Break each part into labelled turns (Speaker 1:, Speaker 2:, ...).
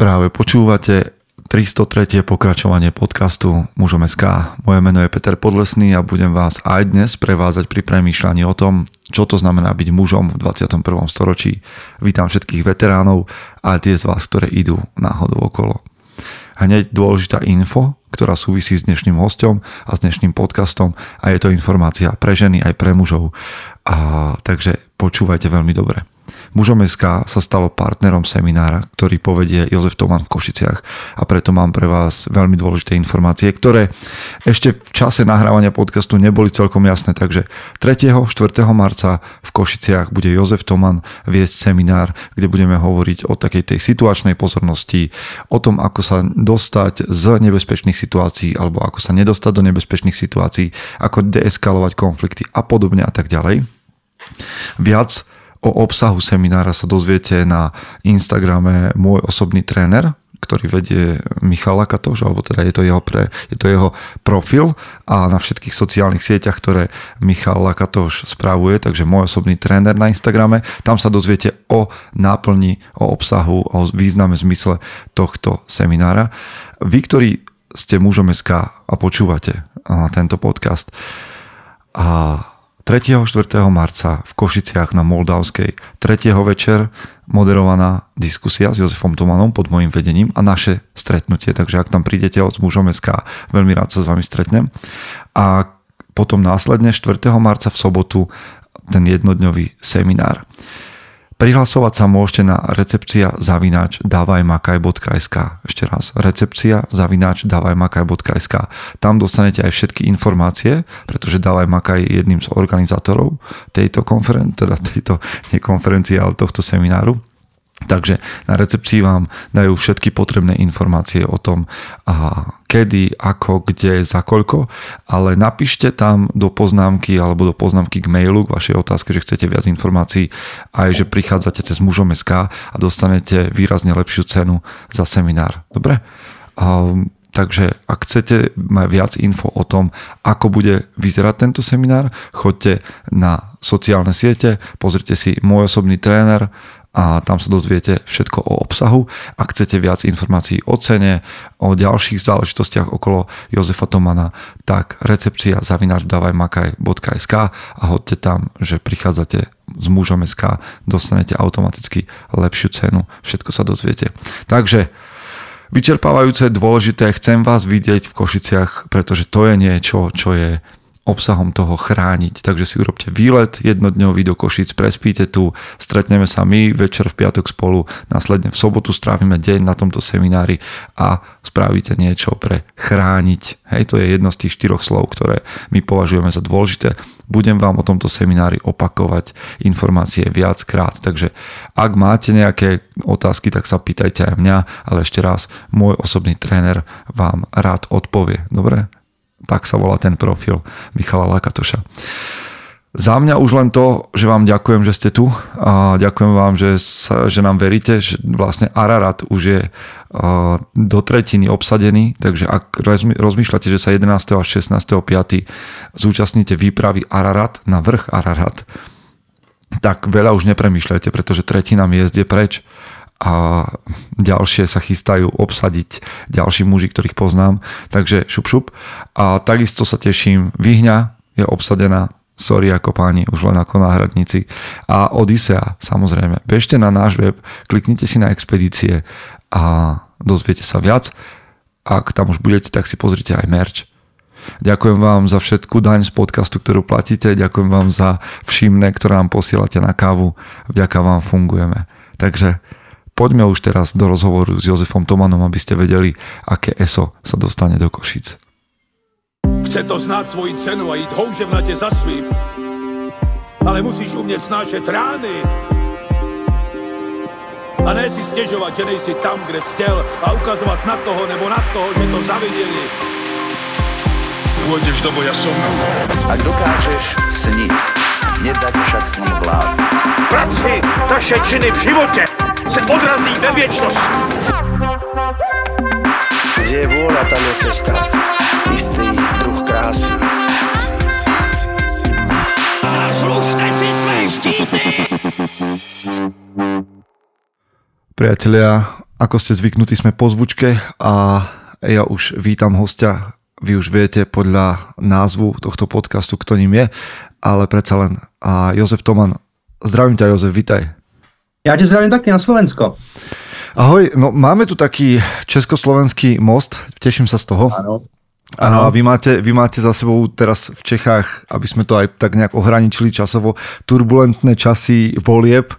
Speaker 1: Práve počúvate 303. pokračovanie podcastu Mužom SK. Moje meno je Peter Podlesný a budem vás aj dnes prevázať pri premýšľaní o tom, čo to znamená byť mužom v 21. storočí. Vítam všetkých veteránov a tie z vás, ktoré idú náhodou okolo. Hneď dôležitá info, ktorá súvisí s dnešným hostom a s dnešným podcastom a je to informácia pre ženy aj pre mužov. A, takže počúvajte veľmi dobre. Mužom SK sa stalo partnerom seminára, ktorý povedie Jozef Toman v Košiciach a preto mám pre vás veľmi dôležité informácie, ktoré ešte v čase nahrávania podcastu neboli celkom jasné, takže 3. 4. marca v Košiciach bude Jozef Toman viesť seminár, kde budeme hovoriť o takej tej situačnej pozornosti, o tom, ako sa dostať z nebezpečných situácií alebo ako sa nedostať do nebezpečných situácií, ako deeskalovať konflikty a podobne a tak ďalej. Viac O obsahu seminára sa dozviete na Instagrame môj osobný tréner, ktorý vedie Michal Lakatoš, alebo teda je to, jeho pre, je to jeho profil a na všetkých sociálnych sieťach, ktoré Michal Lakatoš správuje, takže môj osobný tréner na Instagrame, tam sa dozviete o náplni, o obsahu, o význame, zmysle tohto seminára. Vy, ktorí ste mužom SK a počúvate tento podcast a 3. 4. marca v Košiciach na Moldavskej 3. večer moderovaná diskusia s Jozefom Tomanom pod môjim vedením a naše stretnutie, takže ak tam prídete od mužom SK, veľmi rád sa s vami stretnem. A potom následne 4. marca v sobotu ten jednodňový seminár. Prihlasovať sa môžete na recepcia zavináč davajmakaj.sk. Ešte raz, recepcia zavináč davajmakaj.sk. Tam dostanete aj všetky informácie, pretože Davaj Makaj je jedným z organizátorov tejto konferencie, teda tejto nie konferencie, ale tohto semináru. Takže na recepcii vám dajú všetky potrebné informácie o tom, a kedy, ako, kde, za koľko, ale napíšte tam do poznámky alebo do poznámky k mailu, k vašej otázke, že chcete viac informácií, aj že prichádzate cez mužom SK a dostanete výrazne lepšiu cenu za seminár. Dobre? A, takže ak chcete mať viac info o tom, ako bude vyzerať tento seminár, choďte na sociálne siete, pozrite si môj osobný tréner, a tam sa dozviete všetko o obsahu. Ak chcete viac informácií o cene, o ďalších záležitostiach okolo Jozefa Tomana, tak recepcia zavináčdavajmakaj.sk a hoďte tam, že prichádzate s mužom SK, dostanete automaticky lepšiu cenu, všetko sa dozviete. Takže vyčerpávajúce, dôležité, chcem vás vidieť v Košiciach, pretože to je niečo, čo je obsahom toho chrániť. Takže si urobte výlet jednodňový do Košic, prespíte tu, stretneme sa my večer v piatok spolu, následne v sobotu strávime deň na tomto seminári a spravíte niečo pre chrániť. Hej, to je jedno z tých štyroch slov, ktoré my považujeme za dôležité. Budem vám o tomto seminári opakovať informácie viackrát, takže ak máte nejaké otázky, tak sa pýtajte aj mňa, ale ešte raz, môj osobný tréner vám rád odpovie. Dobre? Tak sa volá ten profil Michala Lakatoša. Za mňa už len to, že vám ďakujem, že ste tu a ďakujem vám, že, sa, že nám veríte, že vlastne Ararat už je do tretiny obsadený, takže ak rozmýšľate, že sa 11. až 16. 5. zúčastníte výpravy Ararat na vrch Ararat, tak veľa už nepremýšľajte, pretože tretina miest je preč a ďalšie sa chystajú obsadiť ďalší muži, ktorých poznám. Takže šup šup. A takisto sa teším, Vyhňa je obsadená, sorry ako páni, už len ako náhradníci. A Odisea, samozrejme. Bežte na náš web, kliknite si na expedície a dozviete sa viac. Ak tam už budete, tak si pozrite aj merch. Ďakujem vám za všetku daň z podcastu, ktorú platíte. Ďakujem vám za všimné, ktoré nám posielate na kávu. Vďaka vám fungujeme. Takže Poďme už teraz do rozhovoru s Jozefom Tomanom, aby ste vedeli, aké ESO sa dostane do Košic.
Speaker 2: Chce to znát svoji cenu a jít houževnatě za svým. Ale musíš umět snášet rány. A ne si stěžovat, že nejsi tam, kde jsi chtěl a ukazovat na toho nebo na toho, že to zaviděli. Pôjdeš do boja som.
Speaker 3: Ak dokážeš sniť, nedať však sním vlád.
Speaker 2: Práci, taše činy v životě se odrazí ve věčnosti.
Speaker 3: Kde je vôľa, tam je cesta. Istý druh krásy.
Speaker 2: Zaslužte si své štíty!
Speaker 1: Priatelia, Ako ste zvyknutí, sme po zvučke a ja už vítam hostia. Vy už viete podľa názvu tohto podcastu, kto ním je, ale predsa len a Jozef Toman. Zdravím ťa, Jozef, vitaj.
Speaker 4: Já tě zdravím taky na Slovensko.
Speaker 1: Ahoj, no máme tu taký československý most, teším sa z toho.
Speaker 4: Ano.
Speaker 1: A vy máte, vy máte za sebou teraz v Čechách, aby sme to aj tak nejak ohraničili časovo, turbulentné časy volieb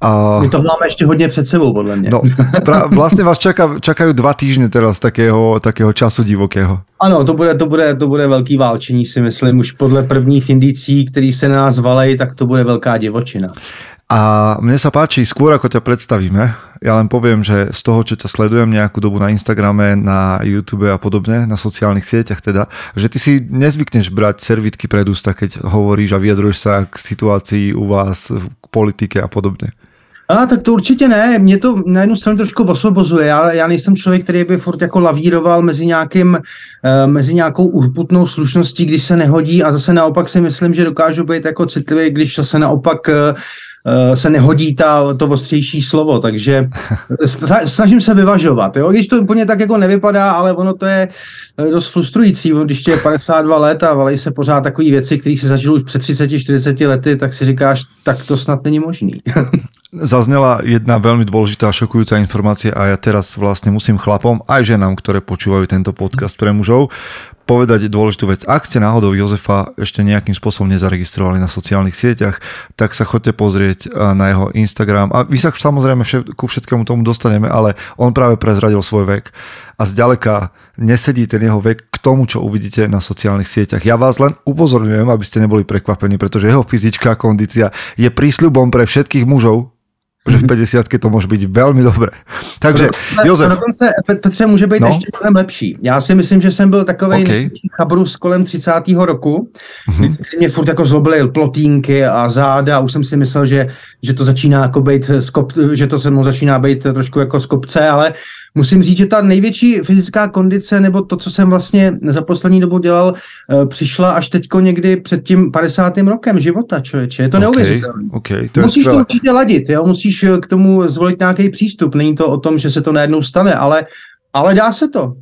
Speaker 4: a... My to máme ještě hodně před sebou, podle mě.
Speaker 1: No, pra, vlastně vás čaká, čakají dva týždny teraz takého, takého času divokého.
Speaker 4: Ano, to bude, to, bude, to bude velký válčení, si myslím. Už podle prvních indicí, který se na nás valej, tak to bude velká divočina.
Speaker 1: A mne sa páči, skôr ako ťa predstavíme, ja len poviem, že z toho, čo ťa sledujem nejakú dobu na Instagrame, na YouTube a podobne, na sociálnych sieťach teda, že ty si nezvykneš brať servitky pred ústa, keď hovoríš a vyjadruješ sa k situácii u vás, k politike a podobne.
Speaker 4: A tak to určitě ne, mě to na jednu stranu trošku osvobozuje. Já, já nejsem člověk, který by furt jako lavíroval mezi, nějakým, uh, mezi nějakou urputnou slušností, když se nehodí a zase naopak si myslím, že dokážu být jako citlivý, když zase naopak uh, se nehodí ta, to ostřejší slovo, takže snažím se vyvažovat. Jo? Když to úplně tak jako nevypadá, ale ono to je dost frustrující, když tě je 52 let a valej se pořád takové věci, které si zažil už před 30-40 lety, tak si říkáš, tak to snad není možný.
Speaker 1: zaznela jedna veľmi dôležitá šokujúca informácia a ja teraz vlastne musím chlapom aj ženám, ktoré počúvajú tento podcast pre mužov, povedať dôležitú vec. Ak ste náhodou Jozefa ešte nejakým spôsobom nezaregistrovali na sociálnych sieťach, tak sa chodte pozrieť na jeho Instagram. A my sa samozrejme ku všetkému tomu dostaneme, ale on práve prezradil svoj vek. A zďaleka nesedí ten jeho vek k tomu, čo uvidíte na sociálnych sieťach. Ja vás len upozorňujem, aby ste neboli prekvapení, pretože jeho fyzická kondícia je prísľubom pre všetkých mužov, že v 50 to může být velmi dobré. Takže, Josef.
Speaker 4: Dokonce, Petře, může být no? ještě mnohem lepší. Já si myslím, že jsem byl takový okay. chabrus kolem 30. roku, mm-hmm. kdy mě furt jako zlobily plotínky a záda a už jsem si myslel, že, že to začíná jako být skop, že to se mnou začíná být trošku jako skopce, ale musím říct, že ta největší fyzická kondice nebo to, co jsem vlastně za poslední dobu dělal, eh, přišla až teďko někdy před tím 50. rokem života, člověče. Je to okay, neuvěřitelné.
Speaker 1: Okay, to
Speaker 4: musíš to určitě ladit, jo? musíš eh, k tomu zvolit nějaký přístup. Není to o tom, že se to najednou stane, ale, ale dá se to.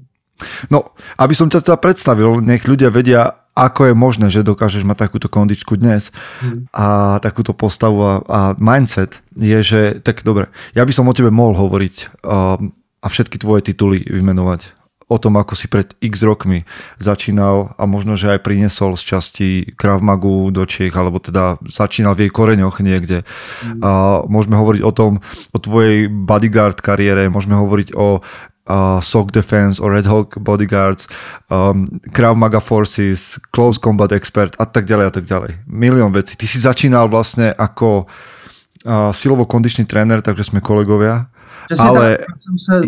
Speaker 1: No, aby som ťa teda predstavil, nech ľudia vedia, ako je možné, že dokážeš mať takúto kondičku dnes hmm. a takúto postavu a, a mindset je, že tak dobre, ja by som o tebe mohol hovoriť um, a všetky tvoje tituly vymenovať o tom, ako si pred x rokmi začínal a možno, že aj priniesol z časti Krav Magu do Čiech, alebo teda začínal v jej koreňoch niekde. Mm. A môžeme hovoriť o tom, o tvojej bodyguard kariére, môžeme hovoriť o uh, SOC Defense o Red Hawk Bodyguards, um, Krav Maga Forces, Close Combat Expert a tak ďalej a tak ďalej. Milión vecí. Ty si začínal vlastne ako uh, silovo-kondičný tréner, takže sme kolegovia ale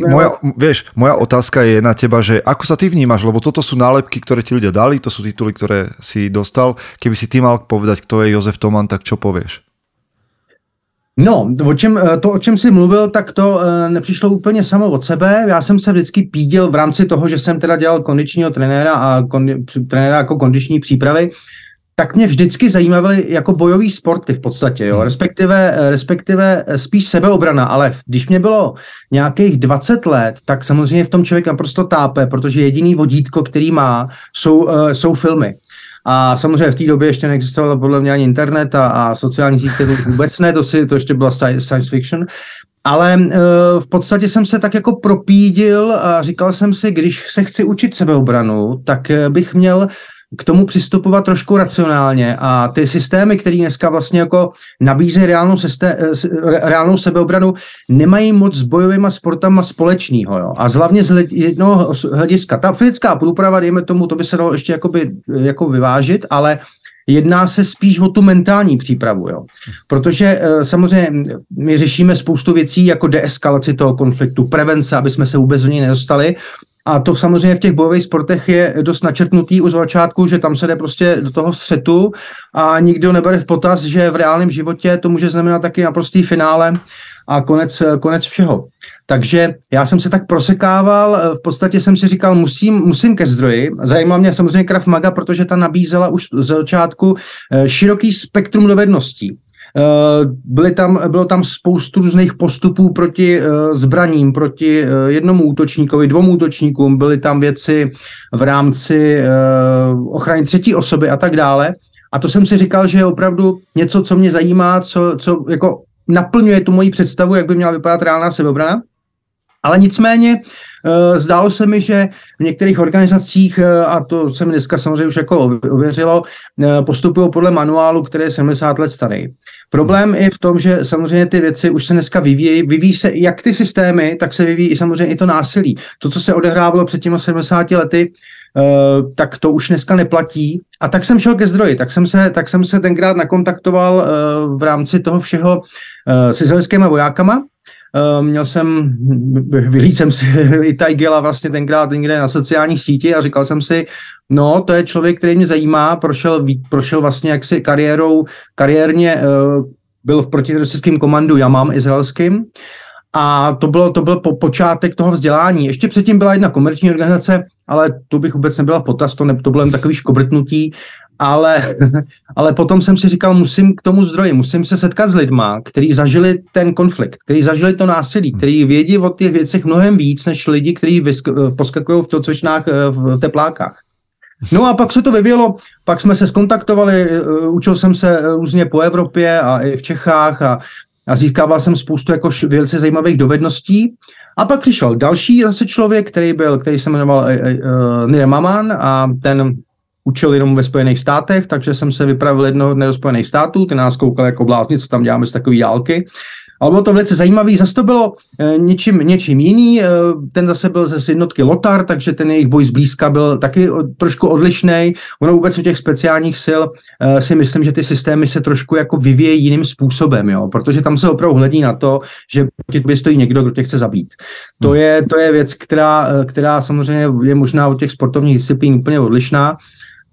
Speaker 1: moja, vieš, moja otázka je na teba, že ako sa ty vnímaš, lebo toto sú nálepky, ktoré ti ľudia dali, to sú tituly, ktoré si dostal. Keby si ty mal povedať, kto je Jozef Toman, tak čo povieš?
Speaker 4: No, o čem, eh, to, o čem jsi mluvil, tak to eh, nepřišlo úplně samo od sebe. Já jsem se vždycky pídil v rámci toho, že jsem teda dělal kondičního trenéra a kondi, trenéra jako kondiční přípravy, tak mě vždycky zajímaly jako bojový sporty v podstatě, jo, hmm. respektive, respektive spíš sebeobrana, ale když mě bylo nějakých 20 let, tak samozřejmě v tom člověk naprosto tápe, protože jediný vodítko, který má, jsou, uh, jsou filmy. A samozřejmě v té době ještě neexistoval podle mě ani internet a, a sociální sítě vůbec ne, to, si, to ještě byla science fiction. Ale uh, v podstatě jsem se tak jako propídil a říkal jsem si, když se chci učit sebeobranu, tak bych měl k tomu přistupovat trošku racionálně a ty systémy, které dneska vlastně jako nabízí reálnou, systém, eh, reálnou sebeobranu, nemají moc s bojovými sportama společného. A hlavně z jednoho hlediska. Ta fyzická průprava, dejme tomu, to by se dalo ještě jakoby, jako vyvážit, ale Jedná se spíš o tu mentální přípravu, jo. Protože e, samozřejmě my řešíme spoustu věcí jako deeskalaci toho konfliktu, prevence, aby jsme se vůbec do něj nedostali, a to samozřejmě v těch bojových sportech je dost načrtnutý už z začátku, že tam se jde prostě do toho střetu a nikdo nebere v potaz, že v reálném životě to může znamenat taky naprostý finále a konec, konec všeho. Takže já jsem se tak prosekával, v podstatě jsem si říkal, musím, musím ke zdroji. Zajímá mě samozřejmě Krav Maga, protože ta nabízela už z začátku eh, široký spektrum dovedností. Byly tam, bylo tam spoustu různých postupů proti zbraním, proti jednomu útočníkovi, dvou útočníkům, byly tam věci v rámci ochrany třetí osoby a tak dále. A to jsem si říkal, že je opravdu něco, co mě zajímá, co, co jako naplňuje tu moji představu, jak by měla vypadat reálná sebeobrana. Ale nicméně uh, zdálo se mi, že v některých organizacích, uh, a to se mi dneska samozřejmě už jako ověřilo, uh, postupují podle manuálu, který je 70 let starý. Problém je v tom, že samozřejmě ty věci už se dneska vyvíjí. Vyvíjí se jak ty systémy, tak se vyvíjí i samozřejmě i to násilí. To, co se odehrávalo před těmi 70 lety, tak to už dneska neplatí. A tak jsem šel ke zdroji, tak jsem se, tak jsem se tenkrát nakontaktoval v rámci toho všeho s izraelskými vojákama, měl jsem, vyhlíd jsem si i Tajgela vlastně tenkrát někde na sociálních síti a říkal jsem si, no to je člověk, který mě zajímá, prošel, prošel vlastně jaksi kariérou, kariérně uh, byl v protiteroristickém komandu Jamam izraelským a to bylo, to byl po, počátek toho vzdělání. Ještě předtím byla jedna komerční organizace, ale tu bych vůbec nebyla potaz, to, ne, to bylo jen takový škobrtnutí ale, ale potom jsem si říkal, musím k tomu zdroji, musím se setkat s lidma, kteří zažili ten konflikt, kteří zažili to násilí, kteří vědí o těch věcech mnohem víc, než lidi, kteří poskakují v tělocvičnách eh, v teplákách. No a pak se to vyvíjelo, pak jsme se skontaktovali, eh, učil jsem se různě po Evropě a i v Čechách a, a získával jsem spoustu jako velice zajímavých dovedností. A pak přišel další zase člověk, který byl, který se jmenoval uh, Nir Maman a ten učil jenom ve Spojených státech, takže jsem se vypravil jednoho dne do Spojených států, ty nás koukal jako blázni, co tam děláme z takové jálky. Ale bylo to velice zajímavé, zase to bylo e, něčím, něčím jiný, e, ten zase byl ze jednotky Lotar, takže ten jejich boj zblízka byl taky o, trošku odlišný. Ono vůbec u těch speciálních sil e, si myslím, že ty systémy se trošku jako vyvíjejí jiným způsobem, jo? protože tam se opravdu hledí na to, že proti tobě stojí někdo, kdo tě chce zabít. To je, to je věc, která, která samozřejmě je možná od těch sportovních disciplín úplně odlišná,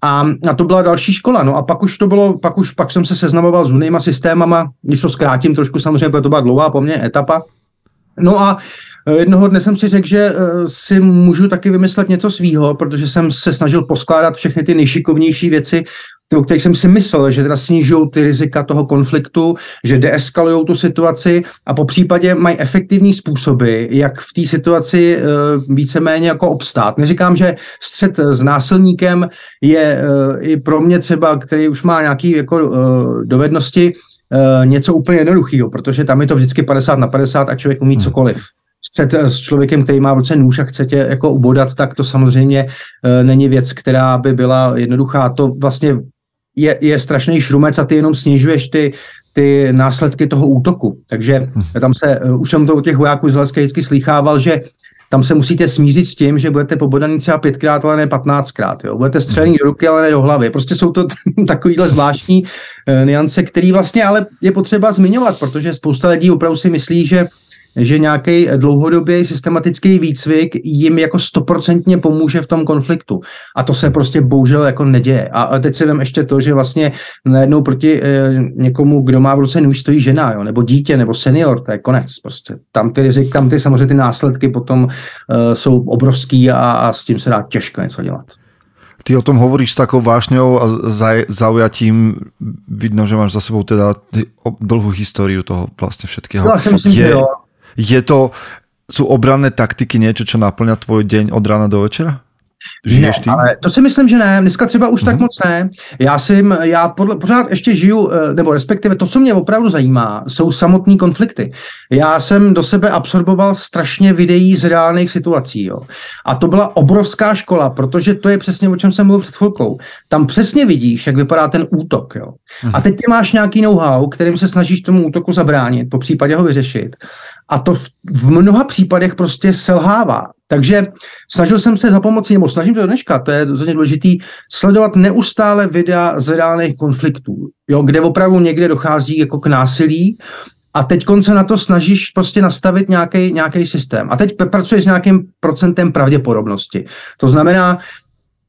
Speaker 4: a, a to byla další škola. No a pak už to bylo, pak už pak jsem se seznamoval s jinýma systémama, když to zkrátím trošku samozřejmě, protože to byla dlouhá po mně etapa. No a jednoho dne jsem si řekl, že eh, si můžu taky vymyslet něco svýho, protože jsem se snažil poskládat všechny ty nejšikovnější věci, o kterých jsem si myslel, že teda snižují ty rizika toho konfliktu, že deeskalují tu situaci a po případě mají efektivní způsoby, jak v té situaci uh, víceméně jako obstát. Neříkám, že střed s násilníkem je i pro mě třeba, který už má nějaké jako dovednosti, něco úplně jednoduchého, protože tam je to vždycky 50 na 50 a člověk umí hmm. cokoliv střet s člověkem, který má v ruce nůž a chce tě jako ubodat, tak to samozřejmě e, není věc, která by byla jednoduchá. To vlastně je, je strašný šrumec a ty jenom snižuješ ty, ty následky toho útoku. Takže hm. tam se, uh, už jsem to od těch vojáků z Leské vždycky slýchával, že tam se musíte smířit s tím, že budete pobodaný třeba pětkrát, ale ne patnáctkrát. Jo? Budete střelený do ruky, ale ne do hlavy. Prostě jsou to takovýhle zvláštní uh, niance, který vlastně ale je potřeba zmiňovat, protože spousta lidí opravdu si myslí, že že nějaký dlouhodobý systematický výcvik jim jako stoprocentně pomůže v tom konfliktu. A to se prostě bohužel jako neděje. A teď si vím ještě to, že vlastně najednou proti e, někomu, kdo má v ruce nůž, stojí žena, jo, nebo dítě, nebo senior, to je konec. Prostě. Tam ty rizik, tam ty samozřejmě ty následky potom e, jsou obrovský a, a s tím se dá těžko něco dělat.
Speaker 1: Ty o tom hovoríš s takou vášňou a zaujatím. Vidno, že máš za sebou teda dlhú históriu toho vlastně všetkého.
Speaker 4: No, já si myslím, je, že jo.
Speaker 1: Je to, sú obranné taktiky niečo, čo naplňa tvoj deň od rána do večera?
Speaker 4: Žiješ ne, ale to si myslím, že ne. Dneska třeba už mm-hmm. tak mhm. moc ne. Já si, já podle, pořád ještě žiju, eh, nebo respektive to, co mě opravdu zajímá, jsou samotné konflikty. Já jsem do sebe absorboval strašně videí z reálných situací. Jo. A to byla obrovská škola, protože to je přesně, o čem jsem mluvil před chvilkou. Tam přesně vidíš, jak vypadá ten útok. Jo. Mm-hmm. A teď ty máš nějaký know-how, kterým se snažíš tomu útoku zabránit, po případě ho vyřešit. A to v, v mnoha případech prostě selhává. Takže snažil jsem se za pomocí, nebo snažím se do dneška, to je docela důležitý, sledovat neustále videa z reálných konfliktů, jo, kde opravdu někde dochází jako k násilí a teď se na to snažíš prostě nastavit nějaký systém. A teď pracuješ s nějakým procentem pravděpodobnosti. To znamená,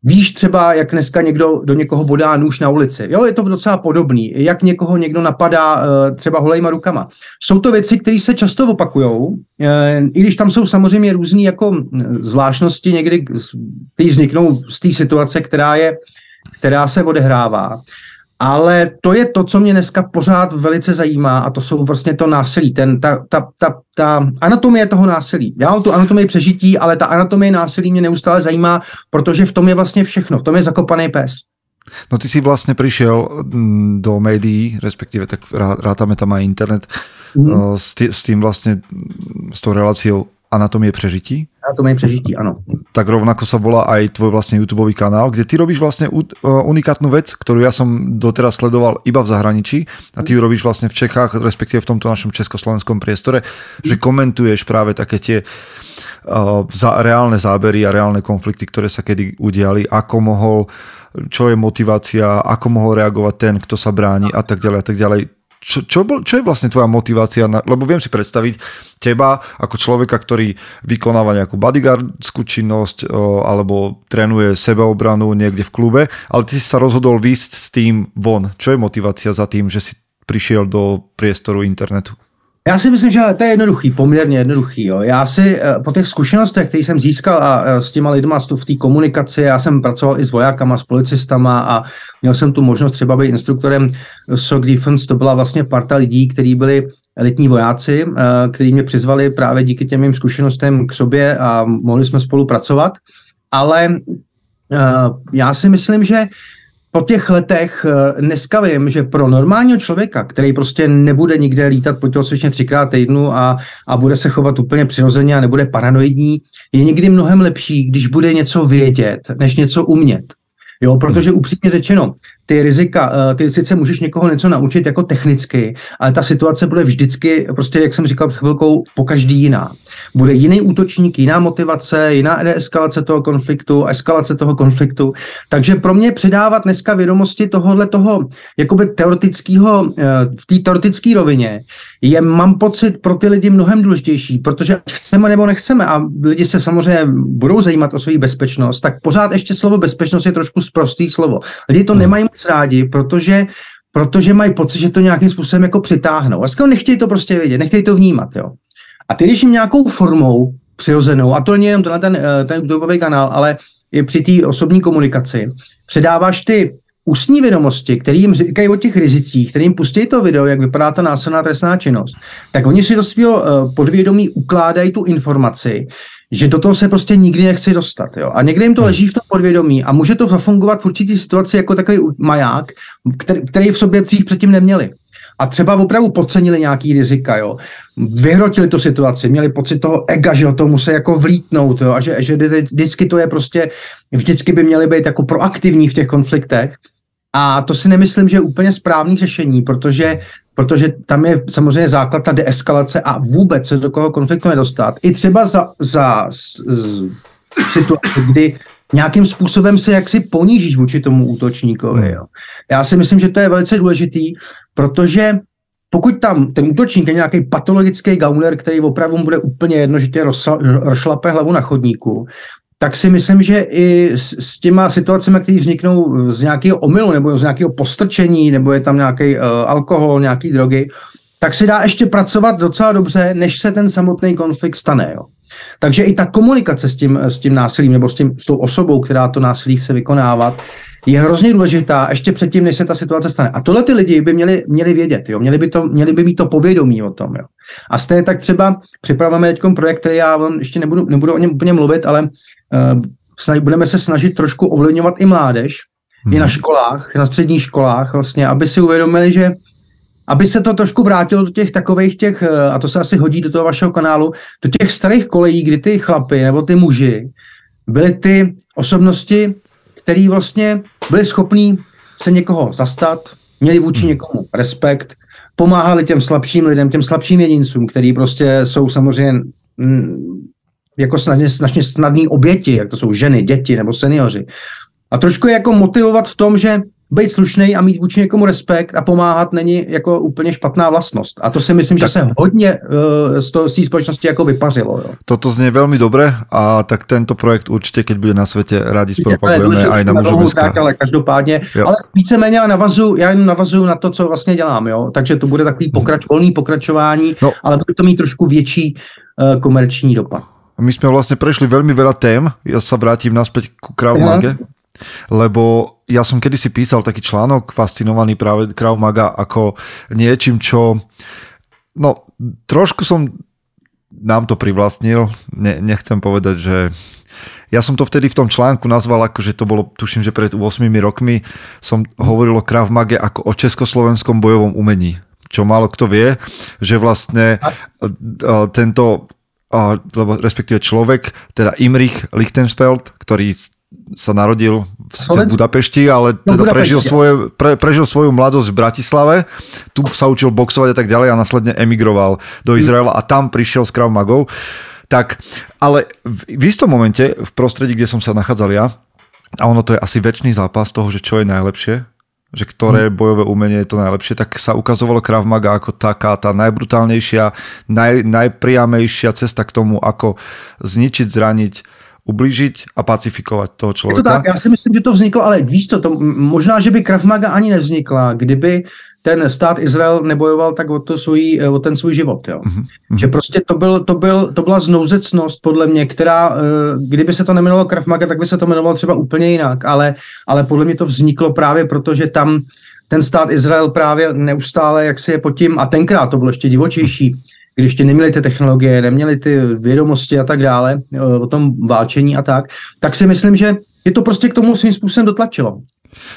Speaker 4: Víš třeba, jak dneska někdo do někoho bodá nůž na ulici. Jo, je to docela podobný. Jak někoho někdo napadá uh, třeba holejma rukama. Jsou to věci, které se často opakují, uh, i když tam jsou samozřejmě různé jako zvláštnosti někdy, které vzniknou z té situace, která je, která se odehrává. Ale to je to, co mě dneska pořád velice zajímá a to jsou vlastně to násilí, ten, ta, ta, ta, ta anatomie toho násilí. Já mám tu anatomii přežití, ale ta anatomie násilí mě neustále zajímá, protože v tom je vlastně všechno, v tom je zakopaný pes.
Speaker 1: No ty si vlastně přišel mm, do médií, respektive tak rátame tam aj internet, mm. s, tý, s tým vlastně, s tou reláciou Anatomie přežití?
Speaker 4: Anatomie přežití, ano.
Speaker 1: Tak rovnako sa volá aj tvoj vlastne YouTube kanál, kde ty robíš vlastne unikátnu vec, ktorú ja som doteraz sledoval iba v zahraničí a ty ju robíš vlastne v Čechách, respektíve v tomto našom československom priestore, že komentuješ práve také tie uh, za, reálne zábery a reálne konflikty, ktoré sa kedy udiali, ako mohol čo je motivácia, ako mohol reagovať ten, kto sa bráni a tak ďalej a tak ďalej čo, čo, bol, čo je vlastne tvoja motivácia? Na, lebo viem si predstaviť teba ako človeka, ktorý vykonáva nejakú bodyguardskú činnosť o, alebo trénuje sebeobranu niekde v klube, ale ty si sa rozhodol výsť s tým von. Čo je motivácia za tým, že si prišiel do priestoru internetu?
Speaker 4: Já si myslím, že to je jednoduchý, poměrně jednoduchý. Jo. Já si eh, po těch zkušenostech, které jsem získal a eh, s těma lidma v té komunikaci, já jsem pracoval i s vojákama, s policistama a měl jsem tu možnost třeba být instruktorem SOC Defense, to byla vlastně parta lidí, kteří byli elitní vojáci, eh, kteří mě přizvali právě díky těm mým zkušenostem k sobě a mohli jsme spolupracovat. Ale já si myslím, že po těch letech eh, dneska vím, že pro normálního člověka, který prostě nebude nikde lítat po tělocvičně třikrát týdnu a, a bude se chovat úplně přirozeně a nebude paranoidní, je někdy mnohem lepší, když bude něco vědět, než něco umět. Jo, protože upřímně řečeno, ty rizika, eh, ty sice můžeš někoho něco naučit jako technicky, ale ta situace bude vždycky, prostě jak jsem říkal před chvilkou, po každý jiná. Bude jiný útočník, jiná motivace, jiná eskalace toho konfliktu, eskalace toho konfliktu. Takže pro mě předávat dneska vědomosti tohohle toho jakoby teoretického, eh, v té teoretické rovině je, mám pocit, pro ty lidi mnohem důležitější, protože chceme nebo nechceme a lidi se samozřejmě budou zajímat o svou bezpečnost, tak pořád ještě slovo bezpečnost je trošku zprostý slovo. Lidi to nemají moc rádi, protože protože mají pocit, že to nějakým způsobem jako přitáhnou. A nechtějí to prostě vědět, nechtějí to vnímat. Jo. A ty, když jim nějakou formou přirozenou, a to není jenom tenhle ten, eh, ten YouTubeový kanál, ale i při té osobní komunikaci, předáváš ty ústní vědomosti, které jim říkají o těch rizicích, kterým pustí to video, jak vypadá ta násilná trestná činnost, tak oni si do svého eh, podvědomí ukládají tu informaci, že do toho se prostě nikdy nechci dostat. Jo? A někde jim to hmm. leží v tom podvědomí a může to zafungovat v určitý situaci jako takový maják, který, který v sobě dřív předtím neměli. A třeba opravdu podcenili nějaký rizika, jo. Vyhrotili tu situaci, měli pocit toho ega, že to musí jako vlítnout, jo, a že, že vždycky to je prostě, vždycky by měli být jako proaktivní v těch konfliktech. A to si nemyslím, že je úplně správný řešení, protože, protože tam je samozřejmě základ ta deeskalace a vůbec se do koho konfliktu nedostat. I třeba za, za z, z, situaci, kdy nějakým způsobem se jaksi ponížíš vůči tomu útočníkovi. Jo. Já si myslím, že to je velice důležitý, protože pokud tam ten útočník je nějaký patologický gauner, který opravdu bude úplně jedno, že tě rozšlape hlavu na chodníku, tak si myslím, že i s, s těma situacemi, které vzniknou z nějakého omylu nebo z nějakého postrčení, nebo je tam nějaký uh, alkohol, nějaký drogy, tak se dá ještě pracovat docela dobře, než se ten samotný konflikt stane. Jo. Takže i ta komunikace s tím, s tím násilím nebo s, tím, s tou osobou, která to násilí chce vykonávat, je hrozně důležitá ještě předtím, než se ta situace stane. A tohle ty lidi by měli, měli vědět, jo? Měli, by to, měli by mít to povědomí o tom. Jo? A té tak třeba připravujeme teď projekt, který já ještě nebudu, nebudu o něm úplně mluvit, ale uh, budeme se snažit trošku ovlivňovat i mládež, hmm. i na mhm. školách, na středních školách, vlastně, aby si uvědomili, že aby se to trošku vrátilo do těch takových těch, eh, a to se asi hodí do toho vašeho kanálu, do těch starých kolejí, kdy ty chlapy nebo ty muži byly ty osobnosti, který vlastně byli schopní se někoho zastat, měli vůči hmm. někomu respekt, pomáhali těm slabším lidem, těm slabším jedincům, který prostě jsou samozřejmě mm, jako snadně, snadně snadný oběti, jak to jsou ženy, děti nebo seniori. A trošku je jako motivovat v tom, že být slušný a mít vůči někomu respekt a pomáhat není jako úplně špatná vlastnost. A to si myslím, tak. že se hodně uh, z, toho, z té společnosti jako vypařilo. Jo.
Speaker 1: Toto zní velmi dobré a tak tento projekt určitě, keď bude na světě, rádi zpropagujeme aj na Mužovská.
Speaker 4: Ale každopádně, jo. ale víceméně já navazuju, já jen navazuju na to, co vlastně dělám. Jo? Takže to bude takový pokrač, volný pokračování, no. ale bude to mít trošku větší uh, komerční dopad.
Speaker 1: My jsme vlastně prešli velmi veľa tém, já se vrátím naspäť k Krav lebo ja som kedysi písal taký článok fascinovaný práve Krav Maga ako niečím, čo no trošku som nám to privlastnil, ne, nechcem povedať, že ja som to vtedy v tom článku nazval ako, že to bolo, tuším, že pred 8 rokmi som hovoril o Krav Mage ako o československom bojovom umení. Čo málo kto vie, že vlastne tento lebo respektíve človek, teda Imrich Lichtenfeld, ktorý sa narodil v Sloven... Budapešti, ale no, teda Budapešti. prežil, svoje, pre, prežil svoju mladosť v Bratislave, tu sa učil boxovať a tak ďalej a následne emigroval do hm. Izraela a tam prišiel s Krav Magou. Tak, ale v, v istom momente, v prostredí, kde som sa nachádzal ja, a ono to je asi väčší zápas toho, že čo je najlepšie, že ktoré hmm. bojové umenie je to najlepšie, tak sa ukazovalo Krav Maga ako taká tá najbrutálnejšia, naj, najpriamejšia cesta k tomu, ako zničiť, zraniť, ublížit a pacifikovat toho člověka.
Speaker 4: Je to tak, já si myslím, že to vzniklo, ale víš co, to, možná, že by Krav Maga ani nevznikla, kdyby ten stát Izrael nebojoval tak o, to svůj, o ten svůj život. Jo. Mm-hmm. Že prostě to, byl, to, byl, to byla znouzecnost, podle mě, která, eh, kdyby se to nemenovalo Krav Maga, tak by se to jmenovalo třeba úplně jinak, ale, ale podle mě to vzniklo právě proto, že tam ten stát Izrael právě neustále, jak se je pod tím, a tenkrát to bylo ještě divočejší, když ještě neměli ty technologie, neměli ty vědomosti a tak dále, eh, o tom válčení a tak, tak si myslím, že je to prostě k tomu svým způsobem dotlačilo.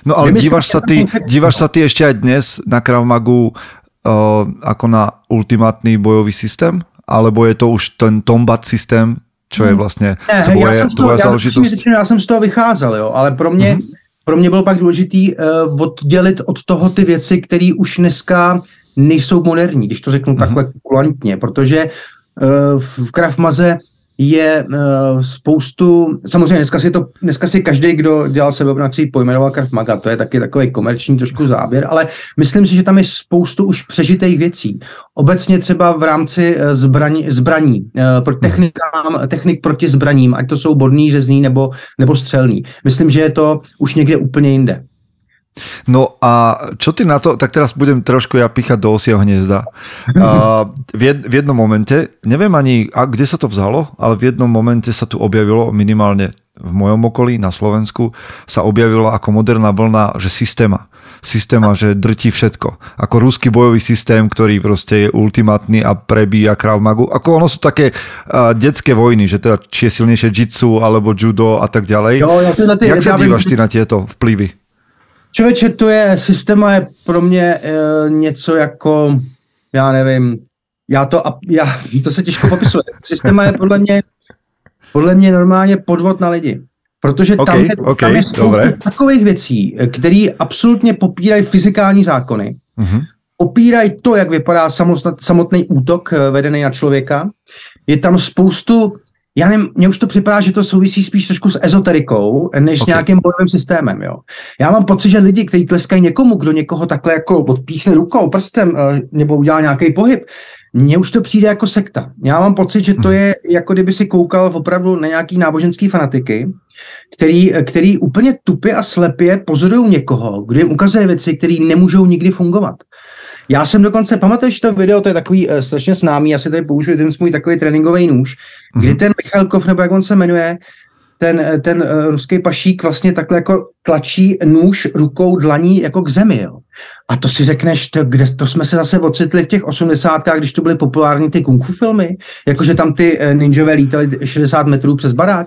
Speaker 1: No ale díváš sa, ty, díváš sa ty aj dnes na Krav Magu uh, ako na ultimátny bojový systém? Alebo je to už ten Tombat systém, čo je hmm. vlastně ne, tvoje, já jsem tvoje
Speaker 4: toho, záležitost? Já, já jsem z toho vycházel, jo, ale pro mě, mm-hmm. pro mě bylo pak důležitý uh, oddělit od toho ty věci, které už dneska nejsou moderní, když to řeknu mm-hmm. takhle kulantně, protože uh, v Krav Maze je uh, spoustu, samozřejmě dneska si, to, dneska si každý, kdo dělal sebeobranací, pojmenoval Krav Maga, to je taky takový komerční trošku záběr, ale myslím si, že tam je spoustu už přežitých věcí. Obecně třeba v rámci eh, zbraní, zbraní uh, pro technikám, technik proti zbraním, ať to jsou bodný, řezný nebo, nebo střelný. Myslím, že je to už někde úplně jinde.
Speaker 1: No a čo ty na to, tak teraz budem trošku ja píchať do osieho hniezda. Uh, v, jed, v jednom momente, neviem ani, a kde sa to vzalo, ale v jednom momente sa tu objavilo minimálne v mojom okolí na Slovensku sa objavilo ako moderná vlna, že systéma. Systéma, že drtí všetko. Ako ruský bojový systém, ktorý proste je ultimátny a prebíja Krav Magu. Ako ono sú také uh, detské vojny, že teda či je silnejšie jitsu alebo judo a tak ďalej. Jo, ja Jak sa díváš ty na tieto vplyvy?
Speaker 4: Člověče, to je, systéma je pro mě e, něco jako, já nevím, já to, já, to se těžko popisuje. Systéma je podle mě, podle mě normálně podvod na lidi. Protože okay, tam je, okay, tam je spousta takových věcí, které absolutně popírají fyzikální zákony, uh-huh. popírají to, jak vypadá samotný útok eh, vedený na člověka. Je tam spoustu já nevím, mně už to připadá, že to souvisí spíš trošku s ezoterikou, než okay. nějakým bojovým systémem, jo. Já mám pocit, že lidi, kteří tleskají někomu, kdo někoho takhle jako odpíchne rukou, prstem, eh, nebo udělá nějaký pohyb, mně už to přijde jako sekta. Já mám pocit, že to hmm. je jako kdyby si koukal opravdu na nějaký náboženský fanatiky, který, který úplně tupě a slepě pozorují někoho, kdo jim ukazuje věci, které nemůžou nikdy fungovat. Já jsem dokonce, pamatuješ to video, to je takový uh, strašně známý, já si tady použiju jeden můj takový tréninkový nůž, mm-hmm. kdy ten Michalkov, nebo jak on se jmenuje, ten, eh, ten uh, ruský pašík vlastně takhle jako tlačí nůž rukou dlaní jako k zemi. Jo. A to si řekneš, to, kde to jsme se zase ocitli v těch osmdesátkách, když to byly populární ty kung fu filmy, jakože tam ty ninjové lítali 60 metrů přes barák.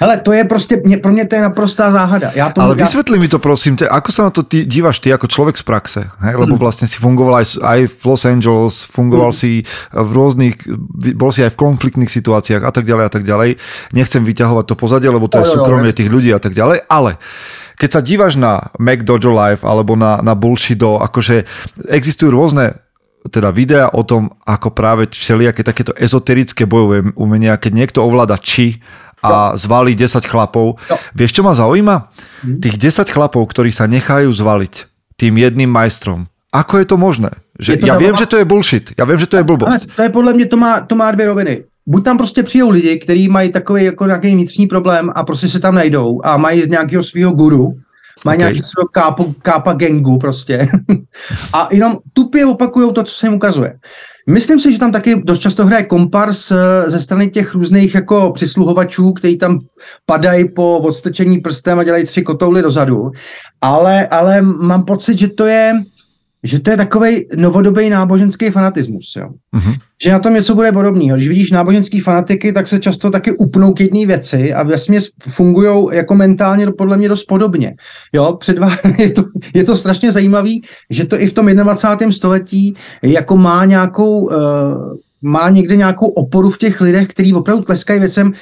Speaker 4: Ale to je prostě, mě, pro mě to je naprostá záhada. Já
Speaker 1: to, Ale já... vysvetli mi to prosím, te, ako sa na to ty, díváš ty jako člověk z praxe? Hej? Lebo hmm. vlastně si fungoval aj, aj v Los Angeles, fungoval hmm. si v různých, bol si aj v konfliktných situáciách a tak ďalej a tak ďalej. Nechcem vyťahovať to pozadie, lebo to je súkromie tých ľudí a tak ďalej, ale keď sa díváš na Mac Dojo Live alebo na, na Bullshido, akože existujú rôzne teda videa o tom, ako práve všelijaké takéto ezoterické bojové umenia, keď niekto ovláda či a zvalí 10 chlapov. Jo. Vieš, čo ma zaujíma? Hm. Tých 10 chlapov, ktorí sa nechajú zvaliť tým jedným majstrom. Ako je to možné? Že, to ja vím, že to je bullshit. Já vím, že to je blbost. Ale
Speaker 4: to je podle mě, to má, to má dvě roviny. Buď tam prostě přijou lidi, kteří mají takový jako nějaký vnitřní problém a prostě se tam najdou a mají z nějakého svého guru, mají okay. nějaký svého kápa, kápa gengu prostě a jenom tupě opakují to, co se jim ukazuje. Myslím si, že tam taky dost často hraje kompars eh, ze strany těch různých jako přisluhovačů, kteří tam padají po odstrčení prstem a dělají tři kotouly dozadu, ale, ale mám pocit, že to je, že to je takový novodobý náboženský fanatismus. Jo? Mm-hmm. Že na tom něco bude podobného. Když vidíš náboženský fanatiky, tak se často taky upnou k jedné věci a vesměs fungují jako mentálně podle mě dost podobně. Jo? Před je, to, je to strašně zajímavý, že to i v tom 21. století jako má nějakou uh, má někde nějakou oporu v těch lidech, kteří opravdu tleskají věcem,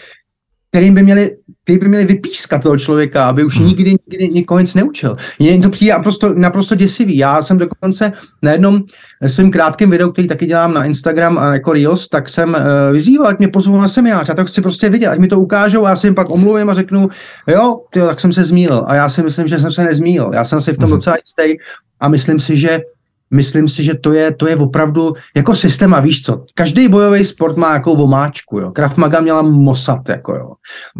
Speaker 4: kterým by měli, který by měli vypískat toho člověka, aby už hmm. nikdy, nikdy nikoho nic neučil. Mně to přijde naprosto, naprosto děsivý. Já jsem dokonce na jednom svým krátkém videu, který taky dělám na Instagram a jako Reels, tak jsem uh, vyzýval, ať mě pozvou na seminář. Já to chci prostě vidět, ať mi to ukážou a já si jim pak omluvím a řeknu, jo, tyjo, tak jsem se zmílil. A já si myslím, že jsem se nezmílil. Já jsem si v tom hmm. docela jistý a myslím si, že myslím si, že to je, to je opravdu jako systém a víš co, každý bojový sport má jakou vomáčku, jo. Krav Maga měla Mossad, jako jo.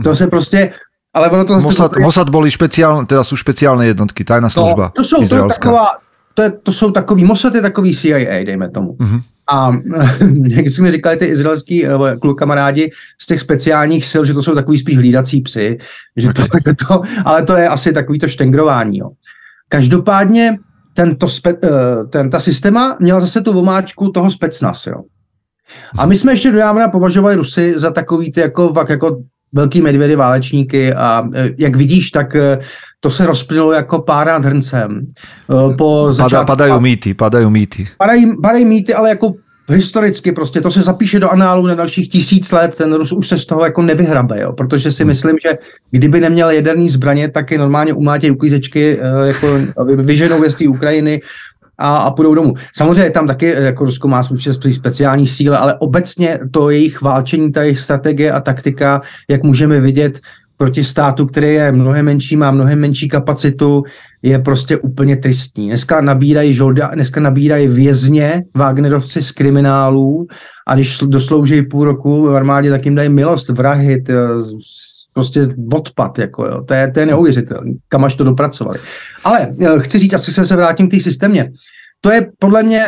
Speaker 4: To se prostě, ale ono to
Speaker 1: zase... Mossad, to... Mossad boli špeciálne, teda sú špeciálne jednotky, tajná no, služba
Speaker 4: no, to jsou, to, je taková, to, je, to jsou takový, Mossad je takový CIA, dejme tomu. Uh-huh. A jak si mi říkali ty izraelský uh, kluk kamarádi z těch speciálních sil, že to jsou takový spíš hlídací psy, že to, to, ale to je asi takový to štengrování. Jo. Každopádně tento spe, eh, ten, ta systéma měla zase tu vomáčku toho specnas, jo. A my jsme ještě dojávna považovali Rusy za takový ty jako, jako velký medvědy válečníky a eh, jak vidíš, tak eh, to se rozplynulo jako pára nad hrncem.
Speaker 1: Po začátku, padají mýty, padají mýty.
Speaker 4: Padají, padají mýty, ale jako historicky prostě, to se zapíše do análu na dalších tisíc let, ten Rus už se z toho jako nevyhrabe, jo, protože si hmm. myslím, že kdyby neměl jaderný zbraně, tak je normálně umlátějí uklízečky, eh, jako vyženou z té Ukrajiny a, a půjdou domů. Samozřejmě tam taky eh, jako Rusko má svůj speciální síly, ale obecně to jejich válčení, ta jejich strategie a taktika, jak můžeme vidět, proti státu, který je mnohem menší, má mnohem menší kapacitu, je prostě úplně tristní. Dneska nabírají, žolda, dneska nabírají vězně Wagnerovci z kriminálů a když doslouží půl roku v armádě, tak jim dají milost, vrahy, prostě odpad, jako jo. To je, to je neuvěřitelné, kam až to dopracovali. Ale eh, chci říct, asi se, se vrátím k té systémě. To je podle mě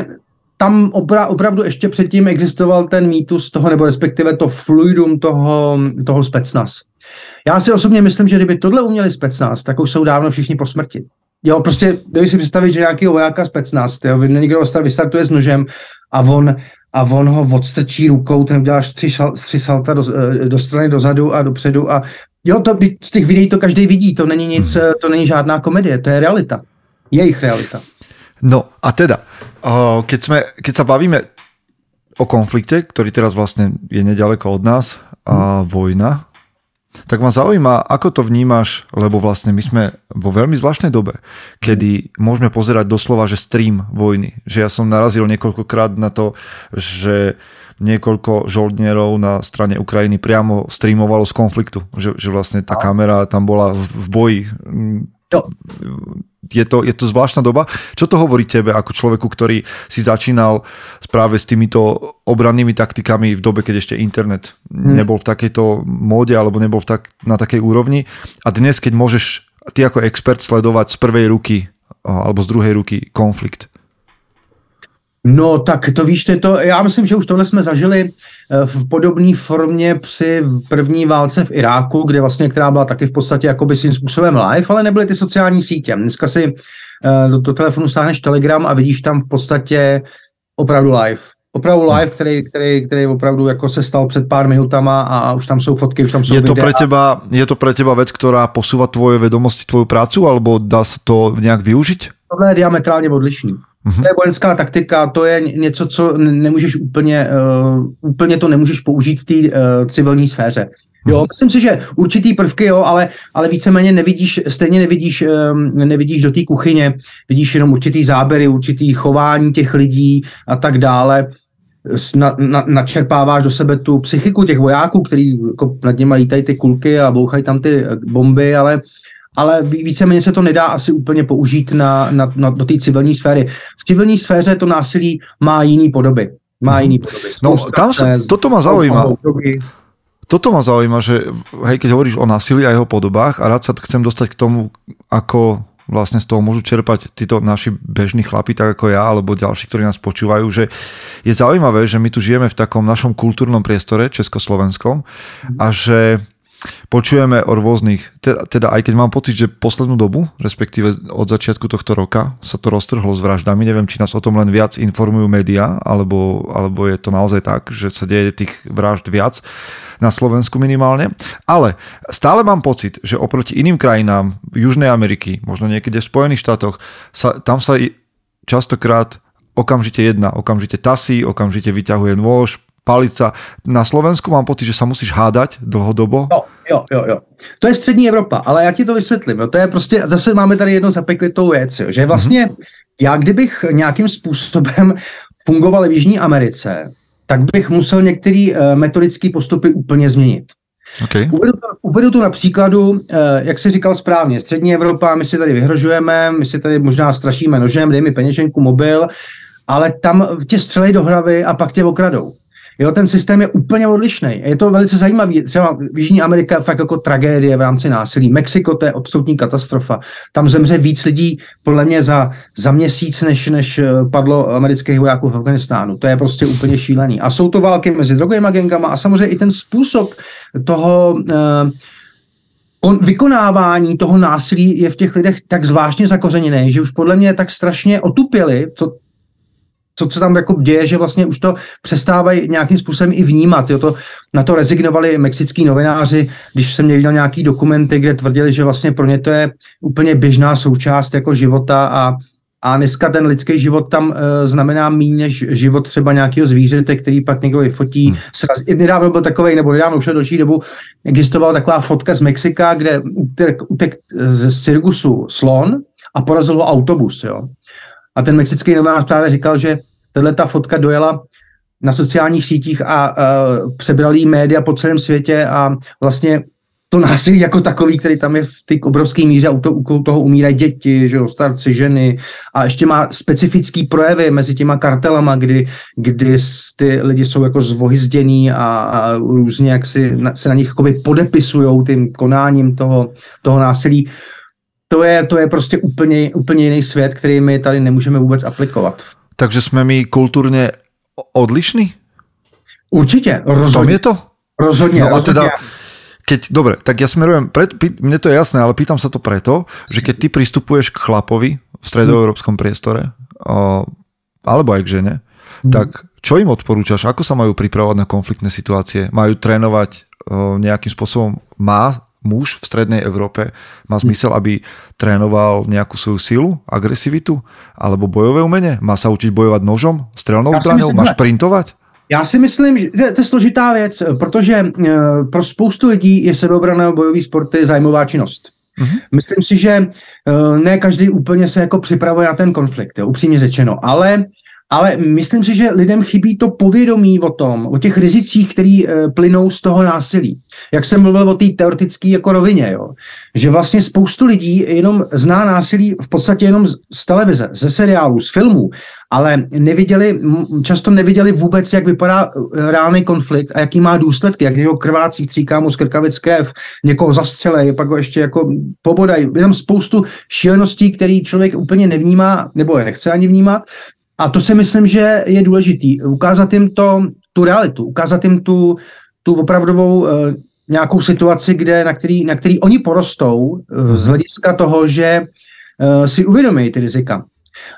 Speaker 4: tam opra, opravdu ještě předtím existoval ten mýtus toho, nebo respektive to fluidum toho, toho specnas. Já si osobně myslím, že kdyby tohle uměli specnaz, tak už jsou dávno všichni po smrti. Jo, prostě dej si představit, že nějaký vojáka specnaz, jo, někdo vystartuje s nožem a on, a on ho odstrčí rukou, ten uděláš tři, šal, tři salta do, eh, do strany dozadu a dopředu a jo, to, z těch videí to každý vidí, to není nic, hmm. to není žádná komedie, to je realita. Jejich realita.
Speaker 1: No a teda, keď, sme, keď sa bavíme o konflikte, ktorý teraz vlastne je nedaleko od nás, a vojna, tak ma zaujíma, ako to vnímaš, lebo vlastne my sme vo veľmi zvláštnej dobe, kedy môžeme pozerať doslova, že stream vojny. Že ja som narazil niekoľkokrát na to, že niekoľko žoldnierov na strane Ukrajiny priamo streamovalo z konfliktu. Že, že vlastne tá kamera tam bola v, boji. Jo je to, je to zvláštna doba. Čo to hovorí tebe ako človeku, ktorý si začínal práve s týmito obrannými taktikami v dobe, keď ešte internet hmm. nebol v takejto móde alebo nebol v tak, na takej úrovni a dnes, keď môžeš ty ako expert sledovať z prvej ruky alebo z druhej ruky konflikt,
Speaker 4: No tak to víš, to, já myslím, že už tohle jsme zažili eh, v podobné formě při první válce v Iráku, kde vlastně, která byla taky v podstatě jakoby svým způsobem live, ale nebyly ty sociální sítě. Dneska si eh, do, do telefonu stáhneš Telegram a vidíš tam v podstatě opravdu live. Opravdu live, který, který, který opravdu jako se stal před pár minutama a, už tam jsou fotky, už tam jsou
Speaker 1: je to Pre teba, je to pre teba vec, ktorá posúva tvoje vedomosti, tvoju prácu, alebo dá se to nějak využiť?
Speaker 4: Tohle je diametrálně odlišný. Mm-hmm. To je vojenská taktika, to je něco, co nemůžeš úplně, uh, úplně to nemůžeš použít v té uh, civilní sféře. Jo, mm-hmm. myslím si, že určitý prvky, jo, ale, ale víceméně nevidíš, stejně nevidíš, um, nevidíš do té kuchyně, vidíš jenom určitý záběry, určitý chování těch lidí a tak dále. Na, na, načerpáváš do sebe tu psychiku těch vojáků, který jako nad něma lítají ty kulky a bouchají tam ty bomby, ale ale víceméně se to nedá asi úplně použít na, na, na, do té civilní sféry. V civilní sféře to násilí má jiný podoby. Má jiný podoby.
Speaker 1: No, tam sa, toto ma zaujíma. Toto ma zaujíma, že hej, keď hovoríš o násilí a jeho podobách a rád sa chcem dostať k tomu, ako vlastne z toho môžu čerpať títo naši bežní chlapi, tak ako ja, alebo ďalší, ktorí nás počúvajú, že je zaujímavé, že my tu žijeme v takom našom kultúrnom priestore československom a že počujeme o rôznych, teda, teda aj keď mám pocit, že poslednú dobu, respektíve od začiatku tohto roka sa to roztrhlo s vraždami, neviem, či nás o tom len viac informujú médiá, alebo, alebo je to naozaj tak, že sa deje tých vražd viac na Slovensku minimálne, ale stále mám pocit, že oproti iným krajinám Južnej Ameriky, možno niekde v Spojených štátoch, sa, tam sa častokrát okamžite jedna, okamžite tasí, okamžite vyťahuje nôž, palica. Na Slovensku mám pocit, že sa musíš hádať dlhodobo.
Speaker 4: Jo, jo, jo, jo. To je střední Evropa, ale jak ti to vysvětlím? Jo? To je prostě, zase máme tady jedno zapeklitou věc, jo? že vlastně mm-hmm. já kdybych nějakým způsobem fungoval v Jižní Americe, tak bych musel některé uh, metodické postupy úplně změnit.
Speaker 1: Okay.
Speaker 4: Uvedu, to, uvedu to na příkladu, uh, jak jsi říkal správně, střední Evropa, my si tady vyhrožujeme, my si tady možná strašíme nožem, dej mi peněženku, mobil, ale tam tě střelej do hravy a pak tě okradou. Jo, ten systém je úplně odlišný. Je to velice zajímavý. Třeba Jižní Amerika je fakt jako tragédie v rámci násilí. Mexiko to je absolutní katastrofa. Tam zemře víc lidí podle mě za, za měsíc, než, než eh, padlo amerických vojáků v Afganistánu. To je prostě úplně šílený. A jsou to války mezi drogovými gengama a samozřejmě i ten způsob toho uh, on, vykonávání toho násilí je v těch lidech tak zvláštně zakořeněné, že už podle mě tak strašně otupěli, to, co co tam jako děje, že vlastně už to přestávají nějakým způsobem i vnímat. Jo, to, na to rezignovali mexický novináři, když jsem viděl nějaký dokumenty, kde tvrdili, že vlastně pro ně to je úplně běžná součást jako života a a dneska ten lidský život tam e, znamená méně než život třeba nějakého zvířete, který pak někdo vyfotí. Hmm. Sraz, nedávno byl takový, nebo nedávno už další dobu, existovala taková fotka z Mexika, kde utek, utek ze cirkusu slon a porazil ho autobus. Jo. A ten mexický novinář právě říkal, že tahle ta fotka dojela na sociálních sítích a uh, přebrali média po celém světě a vlastně to násilí jako takový, který tam je v té obrovské míře, u, to, u toho umírají děti, že jo, starci, ženy a ještě má specifický projevy mezi těma kartelama, kdy, kdy ty lidi jsou jako zvohyzděný a, a různě jak si, na, se na nich podepisují tím konáním toho, toho násilí. To je, to je prostě úplně, úplně jiný svět, který my tady nemůžeme vůbec aplikovat.
Speaker 1: Takže jsme my kulturně odlišní?
Speaker 4: Určitě,
Speaker 1: rozhodně. V tom je to?
Speaker 4: Rozhodně.
Speaker 1: No a teda, keď, dobre, tak ja smerujem, pred, pý, mne to je jasné, ale pýtam sa to preto, že keď ty pristupuješ k chlapovi v stredoeurópskom priestore, o, alebo aj k žene, hmm. tak čo im odporúčaš? Ako sa majú pripravovať na konfliktné situácie? Majú trénovať o, nejakým spôsobom? Má muž v strednej Európe má zmysel, aby trénoval nejakú svoju silu, agresivitu alebo bojové umenie? Má sa učiť bojovat nožom, strelnou zbraňou? Má šprintovat?
Speaker 4: Já si myslím, že to je složitá věc, protože eh, pro spoustu lidí je sebeobrana bojový sporty zájmová činnost. Mm-hmm. Myslím si, že eh, ne každý úplně se jako připravuje na ten konflikt, jo, upřímně řečeno, ale ale myslím si, že lidem chybí to povědomí o tom, o těch rizicích, které e, plynou z toho násilí. Jak jsem mluvil o té teoretické jako rovině, jo? že vlastně spoustu lidí jenom zná násilí v podstatě jenom z televize, ze seriálů, z filmů, ale neviděli, často neviděli vůbec, jak vypadá e, reálný konflikt a jaký má důsledky, jak jeho krvácí tříká mu z krkavic krev, někoho zastřelej, pak ho ještě jako pobodají. Je tam spoustu šíleností, který člověk úplně nevnímá, nebo je nechce ani vnímat, a to si myslím, že je důležitý. Ukázat jim to, tu realitu, ukázat jim tu, tu opravdovou uh, nějakou situaci, kde, na, který, na který oni porostou uh, z hlediska toho, že uh, si uvědomí ty rizika.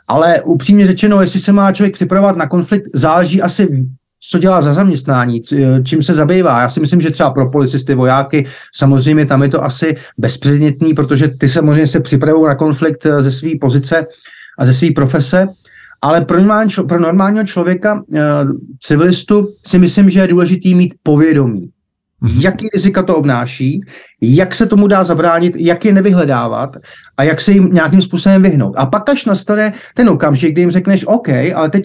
Speaker 4: Ale upřímně řečeno, jestli se má člověk připravovat na konflikt, záleží asi co dělá za zaměstnání, čím se zabývá. Já si myslím, že třeba pro policisty, vojáky, samozřejmě tam je to asi bezpředmětný, protože ty samozřejmě se připravují na konflikt ze své pozice a ze své profese, ale pro, normální, pro normálního člověka, uh, civilistu, si myslím, že je důležitý mít povědomí. Mm-hmm. Jaký rizika to obnáší, jak se tomu dá zabránit, jak je nevyhledávat a jak se jim nějakým způsobem vyhnout. A pak až nastane ten okamžik, kdy jim řekneš, OK, ale teď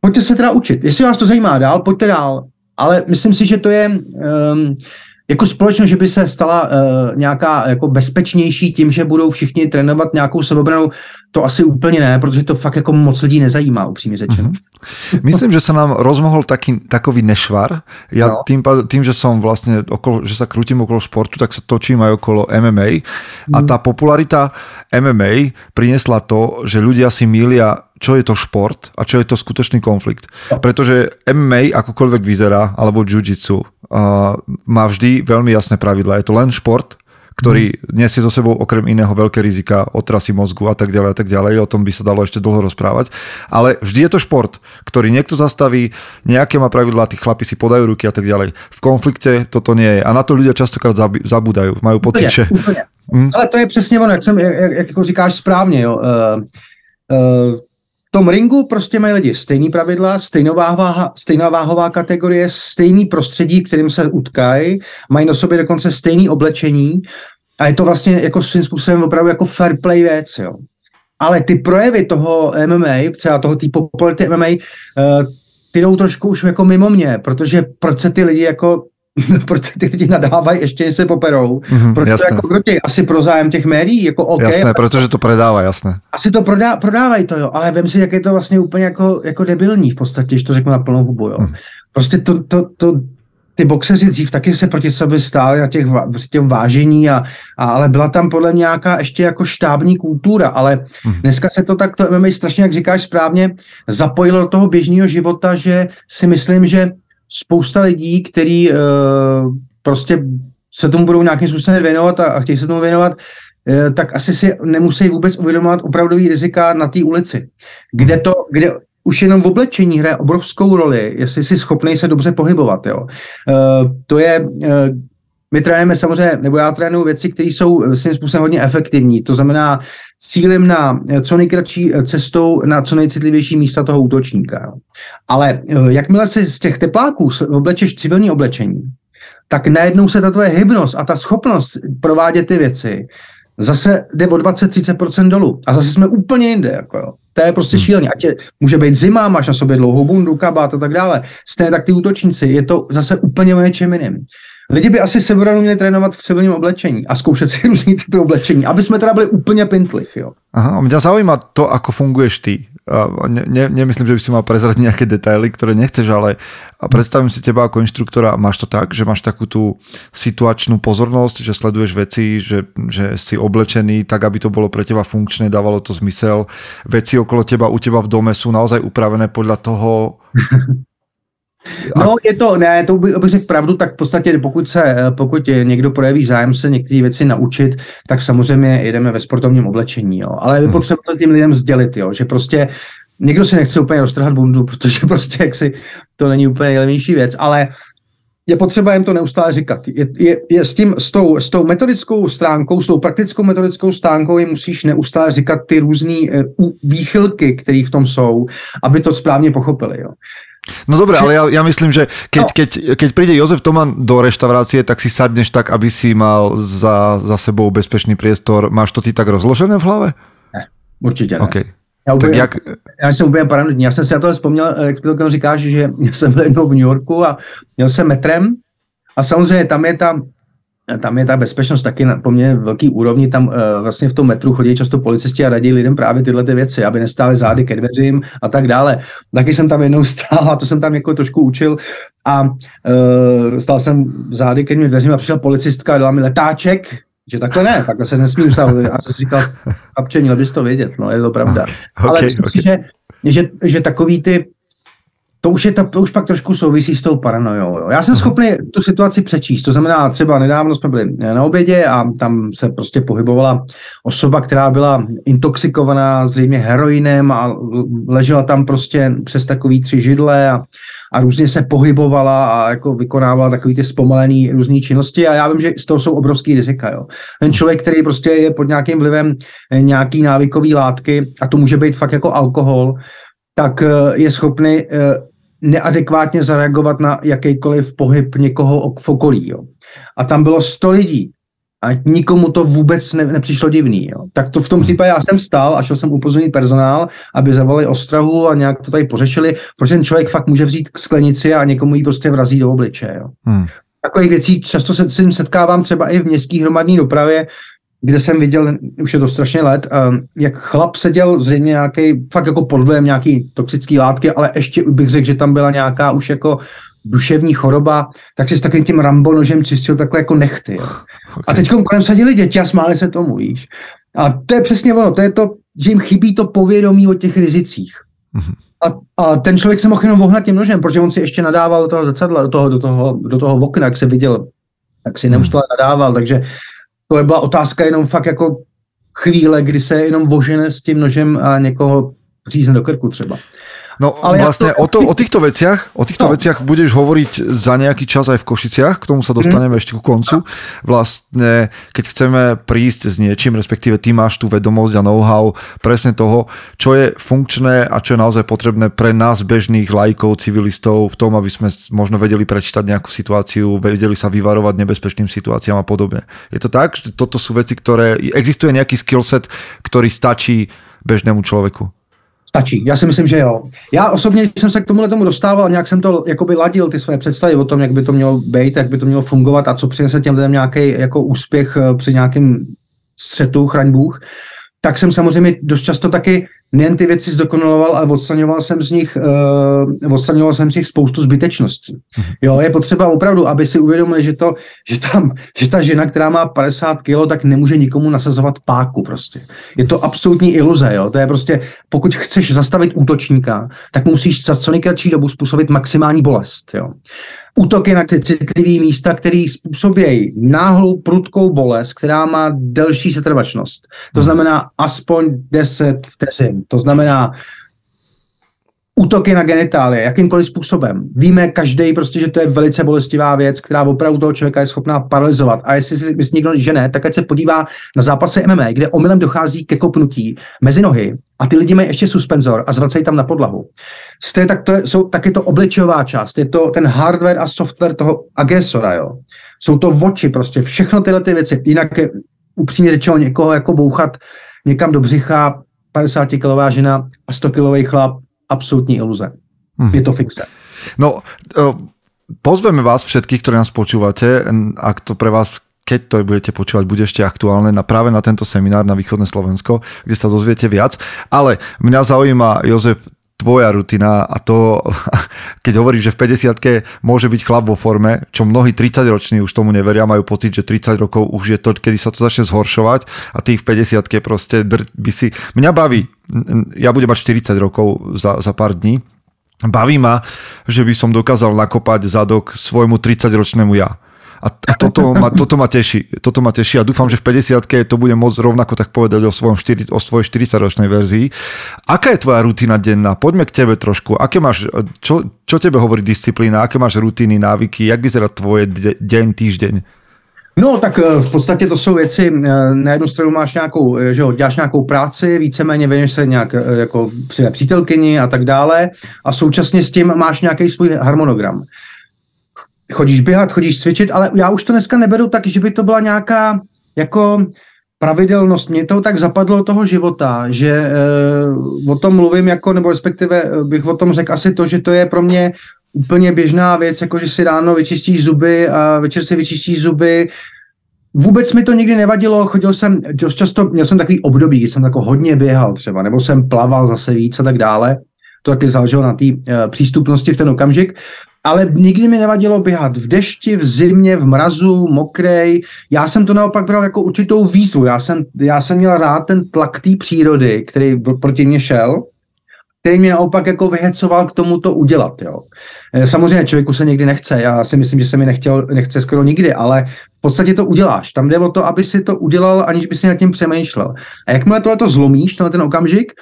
Speaker 4: pojďte se teda učit. Jestli vás to zajímá dál, pojďte dál. Ale myslím si, že to je um, jako společnost, že by se stala uh, nějaká jako bezpečnější tím, že budou všichni trénovat nějakou sebeobranou, to asi úplně ne, protože to fakt jako moc lidí nezajímá, upřímně řečeno.
Speaker 1: Mm-hmm. Myslím, že sa nám rozmohol taký, takový nešvar. Ja no. tým, tým, že som vlastne okolo, že sa krútim okolo športu, tak sa točím aj okolo MMA mm. a tá popularita MMA priniesla to, že ľudia si mília čo je to šport a čo je to skutočný konflikt. No. Pretože MMA akokoľvek vyzerá, alebo jiu-jitsu, uh, má vždy veľmi jasné pravidla. Je to len šport, ktorý nesie so sebou okrem iného veľké rizika, otrasy mozgu a tak ďalej a tak ďalej. O tom by sa dalo ešte dlho rozprávať. Ale vždy je to šport, ktorý niekto zastaví, nejaké má pravidlá, tí chlapi si podajú ruky a tak ďalej. V konflikte toto nie je. A na to ľudia častokrát zabúdajú. Majú pocit, že...
Speaker 4: Hmm? Ale to je přesně ono, jak, jsem, jak, jak jako říkáš správně. Jo. Uh, uh, v tom ringu prostě mají lidi stejný pravidla, stejná váhová, stejná váhová kategorie, stejný prostředí, kterým se utkají, mají na sobě dokonce stejný oblečení a je to vlastně jako svým způsobem opravdu jako fair play věc, jo. Ale ty projevy toho MMA, třeba toho té popularity MMA, uh, ty jdou trošku už jako mimo mě, protože proč se ty lidi jako proč se ty lidi nadávají, ještě se poperou, mm-hmm, proč jasné. to jako krotí, asi pro zájem těch médií, jako OK.
Speaker 1: Jasné, protože to prodává, jasné.
Speaker 4: Asi to prodá, prodávají to, jo, ale vem si, jak je to vlastně úplně jako, jako debilní v podstatě, že to řeknu na plnou hubu, jo. Mm. Prostě to, to, to, ty boxeři dřív taky se proti sobě stáli na těch těm vážení, a, a, ale byla tam podle mě nějaká ještě jako štábní kultura, ale hmm. dneska se to tak, to MMA strašně, jak říkáš správně, zapojilo do toho běžného života, že si myslím, že spousta lidí, který uh, prostě se tomu budou nějakým způsobem věnovat a, a chtějí se tomu věnovat, uh, tak asi si nemusí vůbec uvědomovat opravdový rizika na té ulici, kde to, kde už jenom v oblečení hraje obrovskou roli, jestli jsi schopný se dobře pohybovat. Jo. Uh, to je, my trénujeme samozřejmě, nebo já trénuji věci, které jsou svým způsobem hodně efektivní. To znamená, cílem na co nejkratší cestou na co nejcitlivější místa toho útočníka. Jo. Ale jakmile se z těch tepláků oblečeš civilní oblečení, tak najednou se ta tvoje hybnost a ta schopnost provádět ty věci zase jde o 20-30% dolů. A zase jsme úplně jinde. Jako jo. To je prostě hmm. šíleně. Ať je, může být zima, máš na sobě dlouhou bundu, kabát a tak dále. Stejně tak ty útočníci, je to zase úplně o něčem jiným. Lidi by asi severanu měli trénovat v civilním oblečení a zkoušet si různý typy oblečení, aby jsme teda byli úplně pintlich. Jo.
Speaker 1: Aha, a mňa zaujíma to, ako funguješ ty. Ne, ne, nemyslím, že by si mal prezrať nejaké detaily, ktoré nechceš, ale predstavím si teba ako inštruktora. Máš to tak, že máš takú tú situačnú pozornosť, že sleduješ veci, že, že si oblečený tak, aby to bolo pre teba funkčné, dávalo to zmysel. Veci okolo teba, u teba v dome sú naozaj upravené podľa toho,
Speaker 4: No, je to, ne, to bych, bych řekl pravdu, tak v podstatě pokud se, pokud někdo projeví zájem se některé věci naučit, tak samozřejmě jedeme ve sportovním oblečení, jo. Ale je hmm. potřeba to tím lidem sdělit, jo, že prostě někdo si nechce úplně roztrhat bundu, protože prostě jaksi to není úplně nejlevnější věc, ale je potřeba jim to neustále říkat. Je, je, je s, tím, s, tou, s tou metodickou stránkou, s tou praktickou metodickou stránkou jim musíš neustále říkat ty různé uh, výchylky, které v tom jsou, aby to správně pochopili. Jo.
Speaker 1: No dobré, ale ja, ja myslím, že keď, no. keď, keď príde Jozef Toman do reštaurácie, tak si sadneš tak, aby si mal za, za sebou bezpečný priestor. Máš to ty tak rozložené v hlave?
Speaker 4: Ne, určitě ne.
Speaker 1: Okay.
Speaker 4: Já, úplně, tak jak... já jsem úplně paranoidní. Já jsem si na tohle vzpomněl, jak to říkáš, že jsem byl jednou v New Yorku a měl jsem metrem a samozřejmě tam je ta tam je ta bezpečnost taky na poměrně velký úrovni, tam uh, vlastně v tom metru chodí často policisti a radí lidem právě tyhle ty věci, aby nestály zády ke dveřím a tak dále. Taky jsem tam jednou stál a to jsem tam jako trošku učil a uh, stál jsem zády ke dveřím a přišel policistka a dala mi letáček, že takhle ne, takhle se nesmí ustávat. A jsem si říkal, kapče, měl bys to vědět, no, je to pravda. Okay, Ale myslím okay. si, že, že, že takový ty to už, je to, to už pak trošku souvisí s tou paranojou. Jo. Já jsem schopný tu situaci přečíst, to znamená třeba nedávno jsme byli na obědě a tam se prostě pohybovala osoba, která byla intoxikovaná zřejmě heroinem a ležela tam prostě přes takový tři židle a, a různě se pohybovala a jako vykonávala takový ty zpomalený různé činnosti a já vím, že z toho jsou obrovský rizika. Jo. Ten člověk, který prostě je pod nějakým vlivem nějaký návykový látky a to může být fakt jako alkohol, tak eh, je schopný eh, neadekvátně zareagovat na jakýkoliv pohyb někoho v okolí. Jo. A tam bylo 100 lidí a nikomu to vůbec ne, nepřišlo divný. Jo. Tak to v tom případě já jsem stál a šel jsem upozornit personál, aby zavolali ostrahu a nějak to tady pořešili, protože ten člověk fakt může vzít k sklenici a někomu ji prostě vrazí do obliče. Jo. Hmm. Takových věcí často se s tím setkávám třeba i v městské hromadné dopravě, kde jsem viděl, už je to strašně let, jak chlap seděl zřejmě nějaký, fakt jako pod vlivem nějaký toxický látky, ale ještě bych řekl, že tam byla nějaká už jako duševní choroba, tak si s takovým tím Rambo nožem čistil takhle jako nechty. Jo. Okay. A teď kolem seděli děti a smáli se tomu, víš. A to je přesně ono, to je to, že jim chybí to povědomí o těch rizicích. Mm-hmm. A, a ten člověk se mohl jenom vohnat tím nožem, protože on si ještě nadával do toho zrcadla, do toho, do toho, do toho okna, jak se viděl, tak si neustále nadával, takže to byla otázka jenom fakt jako chvíle, kdy se jenom vožene s tím nožem a někoho řízne do krku třeba.
Speaker 1: No Ale vlastne to... o, to, o týchto veciach, o týchto no. veciach budeš hovoriť za nejaký čas aj v Košiciach, k tomu sa dostaneme mm. ešte ku koncu. Vlastne, keď chceme prísť s niečím, respektíve ty máš tú vedomosť a know-how presne toho, čo je funkčné a čo je naozaj potrebné pre nás bežných lajkov, civilistov v tom, aby sme možno vedeli prečítať nejakú situáciu, vedeli sa vyvarovať nebezpečným situáciám a podobne. Je to tak, že toto sú veci, ktoré... Existuje nejaký skillset, ktorý stačí bežnému človeku?
Speaker 4: Stačí. Já si myslím, že jo. Já osobně, jsem se k tomuhle tomu dostával, nějak jsem to jakoby ladil, ty své představy o tom, jak by to mělo být, jak by to mělo fungovat a co přinese těm lidem nějaký jako úspěch eh, při nějakém střetu, chraň Bůh, tak jsem samozřejmě dost často taky nejen ty věci zdokonaloval, ale odstraňoval jsem z nich, uh, odstraňoval jsem z nich spoustu zbytečností. Mhm. Jo, je potřeba opravdu, aby si uvědomili, že, to, že, tam, že ta žena, která má 50 kg, tak nemůže nikomu nasazovat páku prostě. Je to absolutní iluze, jo. To je prostě, pokud chceš zastavit útočníka, tak musíš za co nejkratší dobu způsobit maximální bolest, jo útoky na ty citlivé místa, které způsobějí náhlou prudkou bolest, která má delší setrvačnost. To hmm. znamená aspoň 10 vteřin. To znamená útoky na genitálie, jakýmkoliv způsobem. Víme každý prostě, že to je velice bolestivá věc, která opravdu toho člověka je schopná paralizovat. A jestli si myslí někdo, že ne, tak ať se podívá na zápasy MMA, kde omylem dochází ke kopnutí mezi nohy a ty lidi mají ještě suspenzor a zvracejí tam na podlahu. Stejně tak to je, jsou taky to obličová část, je to ten hardware a software toho agresora, jo. Jsou to oči prostě, všechno tyhle ty věci. Jinak je, upřímně řečeno někoho jako bouchat někam do břicha 50-kilová žena a 100-kilový chlap, absolútní iluze. Hmm. Je to fixe.
Speaker 1: No, e, pozveme vás všetkých, ktorí nás počúvate, ak to pre vás keď to budete počúvať, bude ešte aktuálne na, práve na tento seminár na Východné Slovensko, kde sa dozviete viac. Ale mňa zaujíma, Jozef, tvoja rutina a to, keď hovoríš, že v 50 môže byť chlap vo forme, čo mnohí 30 roční už tomu neveria, majú pocit, že 30 rokov už je to, kedy sa to začne zhoršovať a tých v 50 proste by si... Mňa baví, ja budem mať 40 rokov za, za pár dní, baví ma, že by som dokázal nakopať zadok svojmu 30-ročnému ja a, a toto, ma, toto, ma teší, toto ma teší a dúfam, že v 50 to bude môcť rovnako tak povedať o, svojom 4, o svojej 40-ročnej verzii. Aká je tvoja rutina denná? Poďme k tebe trošku. Aké máš, čo, čo tebe hovorí disciplína? Aké máš rutiny, návyky? Jak vyzerá tvoje deň, týždeň?
Speaker 4: No, tak eh, v podstatě to jsou věci, eh, na jednu stranu máš nějakou, eh, že jo, děláš nějakou práci, víceméně věnuješ se nějak jako přítelkyni a tak dále a současně s tím máš nějaký svůj harmonogram chodíš běhat, chodíš cvičit, ale já už to dneska neberu tak, že by to byla nějaká jako pravidelnost. Mě to tak zapadlo do toho života, že e, o tom mluvím jako, nebo respektive eh, bych o tom řekl asi to, že to je pro mě úplně běžná věc, jako že si ráno vyčistíš zuby a večer si vyčistíš zuby. Vůbec mi to nikdy nevadilo, chodil jsem dost často, měl jsem takový období, kdy jsem jako hodně běhal třeba, nebo jsem plaval zase víc a tak dále. To taky záleželo na té e, přístupnosti v ten okamžik ale nikdy mi nevadilo běhat v dešti, v zimě, v mrazu, mokrej. Já jsem to naopak bral jako určitou výzvu. Já jsem, já jsem měl rád ten tlak té přírody, který proti mě šel, který mě naopak jako vyhecoval k tomu to udělat. Jo. Eh, samozřejmě člověku se někdy nechce, já si myslím, že se mi nechtěl, nechce skoro nikdy, ale v podstatě to uděláš. Tam jde o to, aby si to udělal, aniž by si nad tím přemýšlel. A jakmile tohle to zlomíš, tenhle ten okamžik,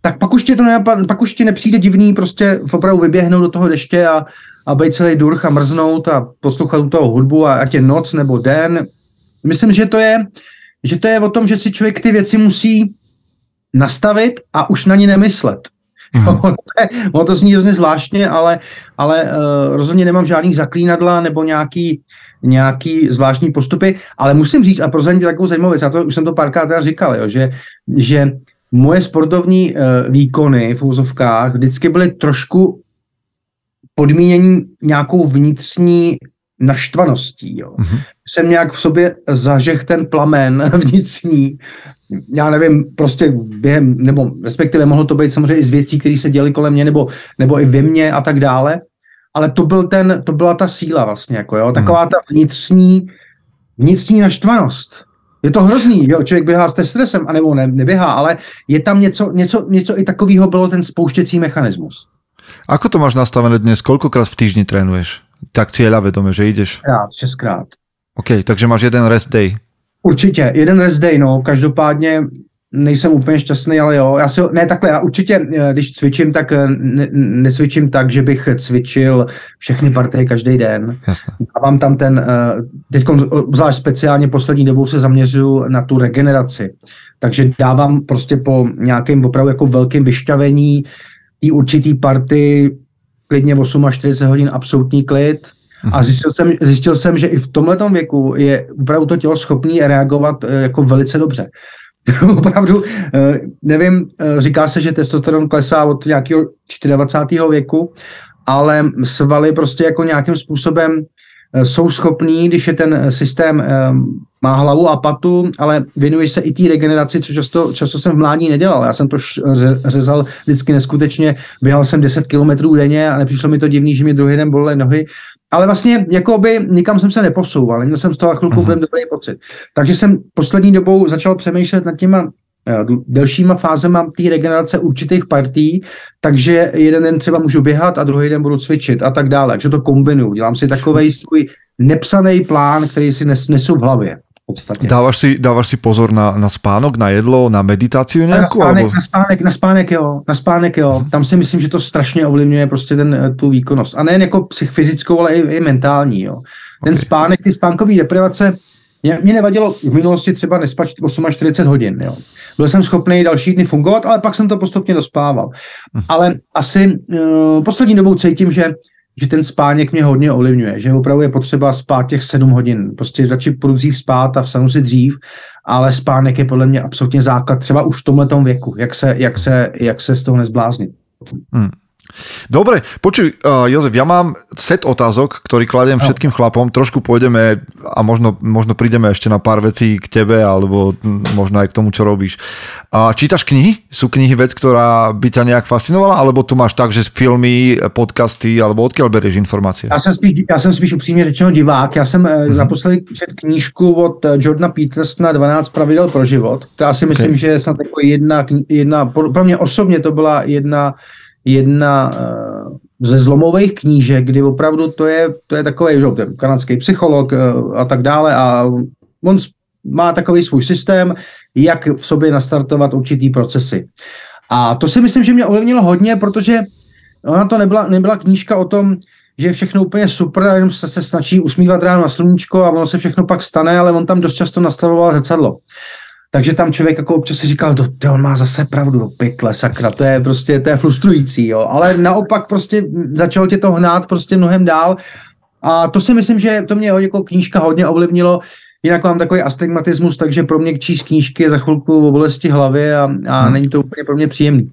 Speaker 4: tak pak už, tě to nenapad, pak už ti nepřijde divný prostě opravdu vyběhnout do toho deště a, a být celý durch a mrznout a poslouchat u toho hudbu, a ať je noc nebo den. Myslím, že to je, že to je o tom, že si člověk ty věci musí nastavit a už na ní nemyslet. Mm. ono to zní hrozně zvláštně, ale, ale uh, rozhodně nemám žádný zaklínadla nebo nějaký, nějaký zvláštní postupy, ale musím říct a prozadím takovou zajímavou věc, já to už jsem to párkrát teda říkal, jo, že, že moje sportovní uh, výkony v úzovkách vždycky byly trošku podmínění nějakou vnitřní naštvaností. Jo. Mm-hmm. Jsem nějak v sobě zažeh ten plamen vnitřní, já nevím, prostě během, nebo respektive mohlo to být samozřejmě i z věcí, které se děly kolem mě, nebo, nebo i ve mně a tak dále, ale to, byl ten, to byla ta síla vlastně, jako jo, taková ta vnitřní, vnitřní naštvanost. Je to hrozný, jo, člověk běhá s stresem, anebo ne, neběhá, ale je tam něco, něco, něco i takového bylo ten spouštěcí mechanismus.
Speaker 1: Ako to máš nastavené dnes? Koľkokrát v týždni trénuješ? Tak cieľavedome, že ideš?
Speaker 4: Šestkrát, šestkrát.
Speaker 1: OK, takže máš jeden rest day.
Speaker 4: Určitě, jeden rest day, no, každopádně nejsem úplně šťastný, ale jo, já si, ne takhle, já určitě, eh, když cvičím, tak eh, ne, nesvičím tak, že bych cvičil všechny partie každý den.
Speaker 1: Jasne.
Speaker 4: Dávám tam ten, eh, teď zvlášť speciálně poslední dobou se zaměřuju na tu regeneraci, takže dávám prostě po nějakém opravdu jako velkém vyšťavení i určitý party klidně 8 až 40 hodin absolutní klid, a mhm. zjistil jsem, zjistil jsem, že i v tomhle věku je opravdu to tělo schopné reagovat jako velice dobře. opravdu, eh, nevím, eh, říká se, že testosteron klesá od nějakého 24. věku, ale svaly prostě jako nějakým způsobem eh, jsou schopní, když je ten systém má hlavu a patu, ale věnuje se i té regeneraci, což často, často jsem v mládí nedělal. Já jsem to řezal vždycky neskutečně, běhal jsem 10 kilometrů denně a nepřišlo mi to divný, že mi druhý den bolely nohy, ale vlastně jakoby nikam jsem se neposouval, měl jsem z toho chvilku uh-huh. dobrý pocit. Takže jsem poslední dobou začal přemýšlet nad těma eh, delšíma fázema té regenerace určitých partí, takže jeden den třeba můžu běhat a druhý den budu cvičit a tak dále. Takže to kombinuju. Dělám si takový svůj nepsaný plán, který si nes, nesu v hlavě podstatě.
Speaker 1: Dáváš si, dáváš si pozor na, na spánok, na jedlo, na meditaci nějakou?
Speaker 4: Na spánek, na spánek, na spánek, jo, na spánek, jo. Tam si myslím, že to strašně ovlivňuje prostě ten, eh, tu výkonnost. A nejen jako psychofyzickou, ale i, i mentální, jo. Ten okay. spánek, ty spánkové deprivace, mě, mě nevadilo v minulosti třeba nespat 8 až 40 hodin, jo. Byl jsem schopný další dny fungovat, ale pak jsem to postupně dospával. Hm. Ale asi uh, poslední dobou cítím, že že ten spáněk mě hodně ovlivňuje, že opravdu je potřeba spát těch sedm hodin. Prostě radši půjdu dřív spát a vstanu si dřív, ale spánek je podle mě absolutně základ, třeba už v tomhle věku, jak se, jak, se, jak se z toho nezbláznit. Hmm.
Speaker 1: Dobre, počuj, uh, Jozef, ja mám set otázok, ktorý kladiem no. všetkým chlapom. Trošku pôjdeme a možno, možno prídeme ešte na pár vecí k tebe, alebo možno aj k tomu, čo robíš. Uh, čítaš knihy? Sú knihy vec, ktorá by ťa nejak fascinovala? Alebo tu máš tak, že filmy, podcasty, alebo odkiaľ berieš informácie?
Speaker 4: Já jsem spíš, já jsem spíš upřímně řečeno divák. Já jsem mm-hmm. naposledy čet knížku od eh, Jordana Petersona 12 pravidel pro život, která si myslím, okay. že je snad jako jedna, jedna, pro mě osobně to byla jedna jedna eh, ze zlomových knížek, kdy opravdu to je, to je takový že, kanadský psycholog eh, a tak dále a on má takový svůj systém, jak v sobě nastartovat určitý procesy. A to si myslím, že mě ovlivnilo hodně, protože ona to nebyla, nebyla knížka o tom, že je všechno úplně super jenom se, se snaží usmívat ráno na sluníčko a ono se všechno pak stane, ale on tam dost často nastavoval zrcadlo. Takže tam člověk jako občas si říkal, to, to on má zase pravdu do pytle, sakra, to je prostě, to je frustrující, jo. Ale naopak prostě začalo tě to hnát prostě mnohem dál a to si myslím, že to mě jako knížka hodně ovlivnilo, Jinak mám takový astigmatismus, takže pro mě číst knížky je za chvilku o bolesti hlavy a, a hmm. není to úplně pro mě příjemný.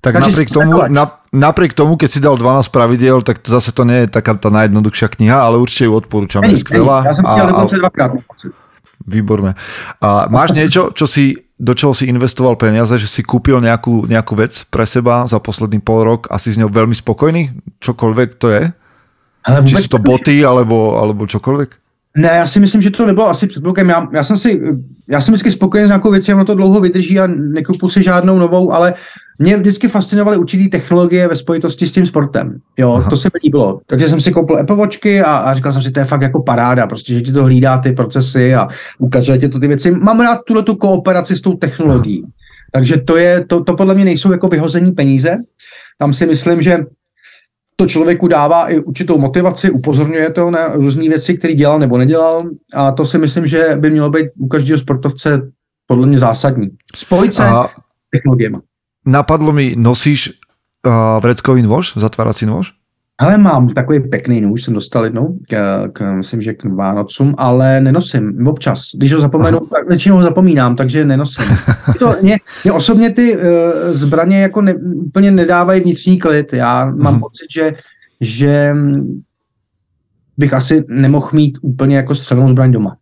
Speaker 1: Tak takže napriek tomu, na, napriek tomu, keď si dal 12 pravidel, tak to zase to nie je taká tá najjednoduchšia kniha, ale určite ju odporúčam, je skvelá.
Speaker 4: Ja som si dokonce dvakrát
Speaker 1: Výborné. A máš niečo, čo si, do čoho si investoval peniaze, že si kúpil nejakú, nejakú vec pre seba za posledný pol rok a si s ňou veľmi spokojný? Čokoľvek to je? Ale Či to boty, alebo, alebo čokoľvek?
Speaker 4: Ne, já si myslím, že to nebylo asi před blokem. Já, já jsem si, já jsem vždycky spokojený s nějakou věcí, ono to dlouho vydrží a nekupu si žádnou novou, ale mě vždycky fascinovaly určitý technologie ve spojitosti s tím sportem. Jo, Aha. to se mi líbilo. Takže jsem si koupil Apple Watchky a, a říkal jsem si, to je fakt jako paráda, prostě, že ti to hlídá ty procesy a ukazuje ti to ty věci. Mám rád tuhle tu kooperaci s tou technologií. Aha. Takže to je, to, to podle mě nejsou jako vyhození peníze. Tam si myslím, že to člověku dává i určitou motivaci, upozorňuje to na různé věci, které dělal nebo nedělal a to si myslím, že by mělo být u každého sportovce podle mě zásadní. Spojit se a... technologiemi.
Speaker 1: Napadlo mi, nosíš uh, vreckový nôž, zatvárací nôž?
Speaker 4: Ale mám takový pekný nůž, jsem dostal jednou, k, k, myslím, že k Vánocům, ale nenosím občas. Když ho zapomenu, Aha. tak většinou ho zapomínám, takže nenosím. To, mě, mě osobně ty uh, zbraně jako ne, úplně nedávají vnitřní klid. Já mám Aha. Mhm. pocit, že, že bych asi nemohl mít úplně jako střelnou zbraň doma.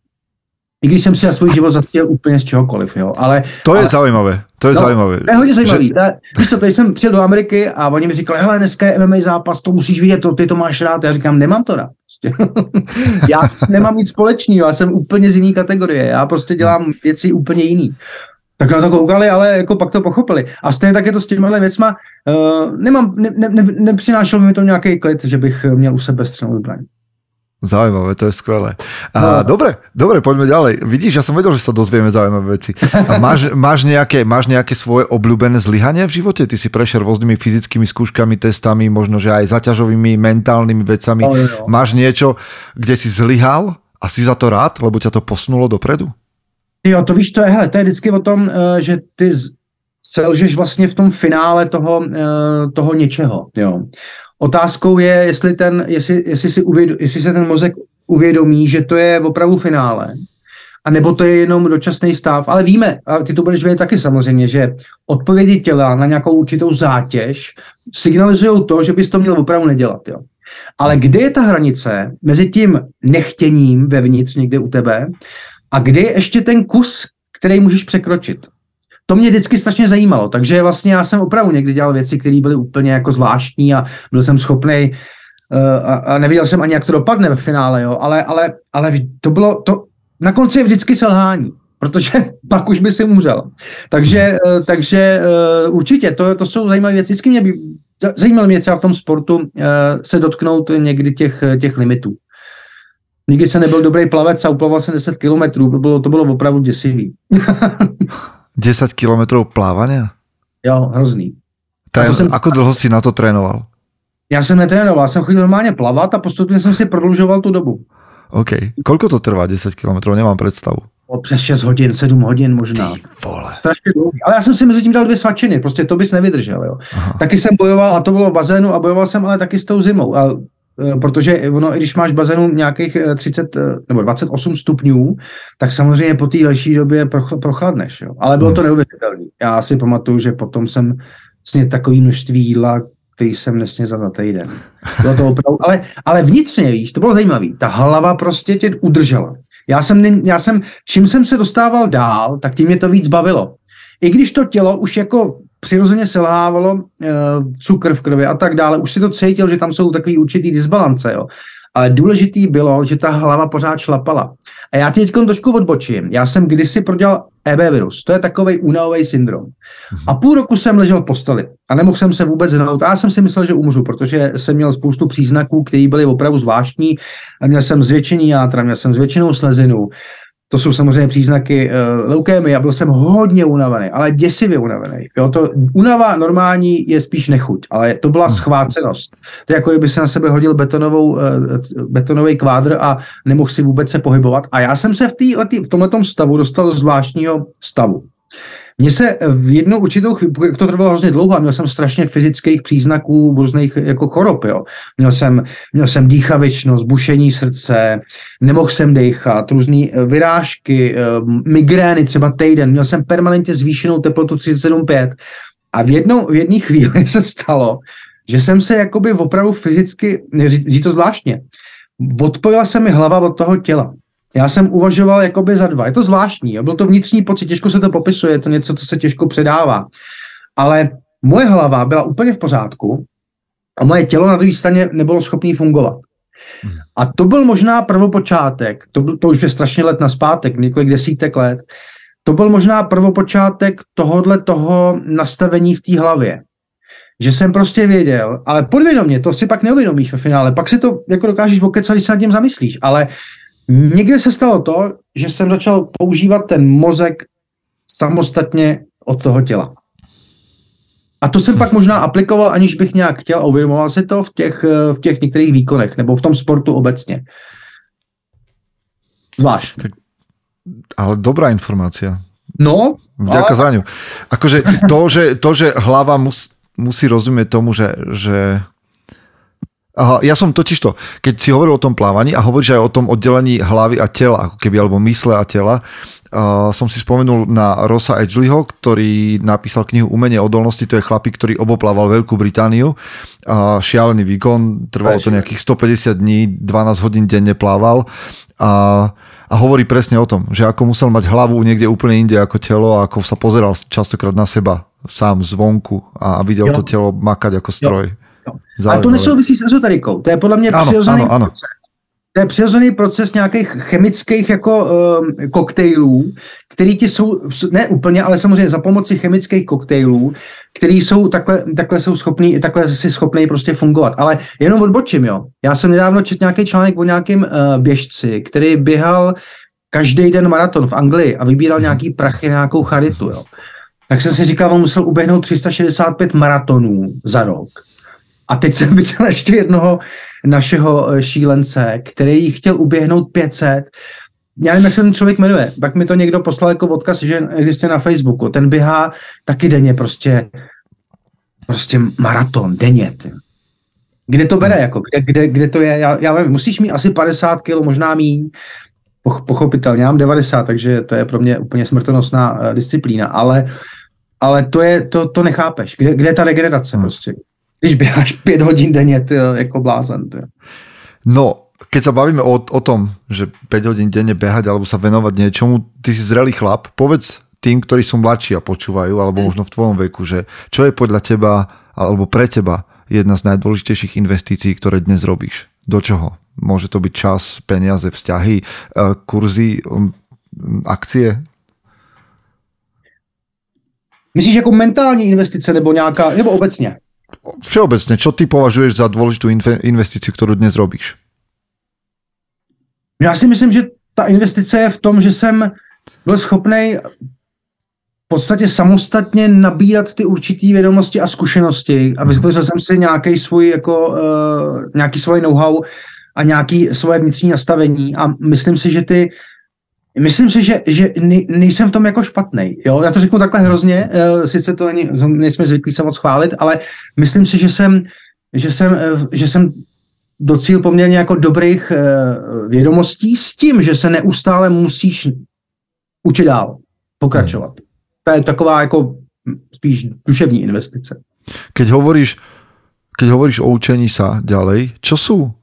Speaker 4: I když jsem si na svůj život zatěl úplně z čehokoliv, jo. Ale,
Speaker 1: to je
Speaker 4: ale,
Speaker 1: zajímavé, to je no, zajímavé.
Speaker 4: To je hodně zajímavý. Že... Víš co, tady jsem přijel do Ameriky a oni mi říkali, hele, dneska je MMA zápas, to musíš vidět, to, ty to máš rád. Já říkám, nemám to rád. Prostě. já nemám nic společného, já jsem úplně z jiný kategorie, já prostě dělám věci úplně jiný. Tak na to koukali, ale jako pak to pochopili. A stejně tak je to s těmihle věcma. Uh, nemám, ne, ne, ne, nepřinášel mi to nějaký klid, že bych měl u sebe střelnou zbraň.
Speaker 1: Zaujímavé, to je skvelé. A, no. Dobre, dobre, poďme ďalej. Vidíš, ja som vedel, že sa dozvieme zaujímavé veci. A máš, máš, nejaké, máš nejaké svoje obľúbené zlyhanie v živote? Ty si prešiel rôznymi fyzickými skúškami, testami, možno, že aj zaťažovými, mentálnymi vecami. No, no. Máš niečo, kde si zlyhal a si za to rád, lebo ťa to posunulo dopredu?
Speaker 4: Jo, to víš, to je, hele, to je vždycky o tom, eh, že ty selžeš vlastně v tom finále toho, eh, toho něčeho. Jo. Otázkou je, jestli, ten, jestli, jestli, si uvěd, jestli se ten mozek uvědomí, že to je opravdu finále, a nebo to je jenom dočasný stav. Ale víme, a ty to budeš vědět taky samozřejmě, že odpovědi těla na nějakou určitou zátěž signalizují to, že bys to měl opravdu nedělat. Jo. Ale kde je ta hranice mezi tím nechtěním vevnitř někde u tebe a kde je ještě ten kus, který můžeš překročit? To mě vždycky strašně zajímalo, takže vlastně já jsem opravdu někdy dělal věci, které byly úplně jako zvláštní a byl jsem schopný uh, a, a nevěděl jsem ani, jak to dopadne ve finále, jo, ale, ale, ale to bylo, to, na konci je vždycky selhání, protože pak už by si umřel. Takže, uh, takže uh, určitě, to, to jsou zajímavé věci. Vždycky mě by, zajímalo mě třeba v tom sportu se dotknout někdy těch, těch limitů. Nikdy jsem nebyl dobrý plavec a uplaval jsem 10 kilometrů, to bylo, to bylo opravdu děsivý.
Speaker 1: 10 kilometrů plávania?
Speaker 4: Jo, hrozný.
Speaker 1: Trén, jsem... Ako dlouho si na to trénoval?
Speaker 4: Já jsem netrénoval, já jsem chodil normálně plavat a postupně jsem si prodlužoval tu dobu.
Speaker 1: OK. Kolko to trvá 10 kilometrů? Nemám představu.
Speaker 4: O, přes 6 hodin, 7 hodin možná.
Speaker 1: Ty vole.
Speaker 4: Strašně dlouhý. Ale já jsem si mezi tím dal dvě svačiny, prostě to bys nevydržel. Jo. Taky jsem bojoval, a to bylo v bazénu, a bojoval jsem ale taky s tou zimou. A protože ono, když máš bazénu nějakých 30 eh, eh, nebo 28 stupňů, tak samozřejmě po té další době prochladneš. Jo. Ale bylo to hmm. neuvěřitelné. Já si pamatuju, že potom jsem sněd takový množství jídla, který jsem nesnězal za týden. Bylo to opravdu, ale, ale vnitřně, víš, to bylo zajímavé. Ta hlava prostě tě udržela. Já jsem, já jsem, čím jsem se dostával dál, tak tím mě to víc bavilo. I když to tělo už jako přirozeně selhávalo e, cukr v krvi a tak dále. Už si to cítil, že tam jsou takový určitý disbalance, jo. Ale důležitý bylo, že ta hlava pořád šlapala. A já teď trošku odbočím. Já jsem kdysi prodělal EB virus. To je takový únavový syndrom. A půl roku jsem ležel v posteli a nemohl jsem se vůbec hnout. Já jsem si myslel, že umřu, protože jsem měl spoustu příznaků, které byly opravdu zvláštní. Měl jsem zvětšený játra, měl jsem zvětšenou slezinu, to jsou samozřejmě příznaky uh, leukémie a byl jsem hodně unavený, ale děsivě unavený. Jo, to, unava normální je spíš nechuť, ale to byla hmm. schvácenost. To je jako kdyby se na sebe hodil betonovou, uh, betonový kvádr a nemohl si vůbec se pohybovat. A já jsem se v, tý, v tomhle stavu dostal do zvláštního stavu. Mně se v jednu určitou chvíli, to trvalo hrozně dlouho, měl jsem strašně fyzických příznaků různých jako chorob, jo. Měl jsem, měl jsem dýchavičnost, bušení srdce, nemohl jsem dechat, různé eh, vyrážky, eh, migrény třeba týden, měl jsem permanentně zvýšenou teplotu 37,5 a v, jednou, v jedné chvíli se stalo, že jsem se jakoby opravdu fyzicky, říct to zvláštně, odpojila se mi hlava od toho těla. Já jsem uvažoval jakoby za dva. Je to zvláštní, byl to vnitřní pocit, těžko se to popisuje, je to něco, co se těžko předává. Ale moje hlava byla úplně v pořádku a moje tělo na druhé straně nebylo schopné fungovat. A to byl možná prvopočátek, to, byl, to už je strašně let na zpátek, několik desítek let, to byl možná prvopočátek tohohle toho nastavení v té hlavě. Že jsem prostě věděl, ale podvědomě, to si pak neuvědomíš ve finále, pak si to jako dokážeš okecat, když se nad tím zamyslíš, ale Někde se stalo to, že jsem začal používat ten mozek samostatně od toho těla. A to jsem pak možná aplikoval, aniž bych nějak chtěl a uvědomoval si to v těch, v těch některých výkonech nebo v tom sportu obecně. Zvlášť. Tak,
Speaker 1: ale dobrá informácia.
Speaker 4: No.
Speaker 1: Vďaka ale... za ňu. Akože to, že, to, že hlava mus, musí rozumieť tomu, že, že Aha, ja som totiž to, keď si hovoril o tom plávaní a hovoríš aj o tom oddelení hlavy a tela, ako keby, alebo mysle a tela, uh, som si spomenul na Rosa Edgleyho, ktorý napísal knihu Umenie odolnosti, to je chlapík, ktorý oboplával Veľkú Britániu. Uh, šialený výkon, trvalo to nejakých 150 dní, 12 hodín denne plával. A, a hovorí presne o tom, že ako musel mať hlavu niekde úplne inde ako telo a ako sa pozeral častokrát na seba sám zvonku a videl jo. to telo makať ako stroj. Jo.
Speaker 4: Jo. Ale to nesouvisí s ezoterikou. To je podle mě ano, přirozený ano, ano. proces to je přirozený proces nějakých chemických jako um, koktejlů, který ti jsou, ne úplně, ale samozřejmě za pomoci chemických koktejlů, který jsou takhle, takhle jsou schopný, takhle si schopný prostě fungovat. Ale jenom odbočím, jo. Já jsem nedávno četl nějaký článek o nějakém uh, běžci, který běhal každý den maraton v Anglii a vybíral nějaký prachy na nějakou charitu, jo. Tak jsem si říkal, on musel uběhnout 365 maratonů za rok. A teď jsem viděl ještě jednoho našeho eh, šílence, který chtěl uběhnout 500. Já nevím, jak se ten člověk jmenuje. Pak mi to někdo poslal jako odkaz, že existuje na Facebooku. Ten běhá taky denně prostě prostě maraton, denně. Ty. Kde to bere, jako, kde, kde, kde to je? Já, já nevím, musíš mít asi 50 kg, možná míň, pochopitelně, já mám 90, takže to je pro mě úplně smrtonosná uh, disciplína, ale, ale to je, to, to nechápeš. Kde, kde je ta regenerace hmm. prostě? Když běháš pět hodin denně, ty, jako blázen. Ty.
Speaker 1: No, keď sa bavíme o, o tom, že 5 hodín denne behať alebo sa venovať niečomu, ty si zrelý chlap, povedz tým, ktorí sú mladší a počúvajú, alebo možno v tvojom veku, že čo je podľa teba alebo pre teba jedna z najdôležitejších investícií, ktoré dnes robíš? Do čoho? Môže to byť čas, peniaze, vzťahy, e, kurzy, akcie?
Speaker 4: Myslíš jako mentální investice nebo nějaká, nebo obecně?
Speaker 1: Všeobecne, čo ty považuješ za dôležitú investíciu, ktorú dnes robíš?
Speaker 4: Já si myslím, že ta investice je v tom, že jsem byl schopný v podstatě samostatně nabírat ty určitý vědomosti a zkušenosti a vytvořil jsem si nějaký svůj, jako, uh, nějaký svůj know-how a nějaký svoje vnitřní nastavení a myslím si, že ty Myslím si, že, že nejsem v tom jako špatný. Jo? Já to řeknu takhle hrozně, eh, sice to není, nejsme zvyklí se moc chválit, ale myslím si, že jsem, že jsem, eh, že jsem docíl poměrně jako dobrých eh, vědomostí s tím, že se neustále musíš učit dál, pokračovat. To je taková jako spíš duševní investice.
Speaker 1: Keď hovoríš, keď hovoríš o učení sa ďalej, čo sú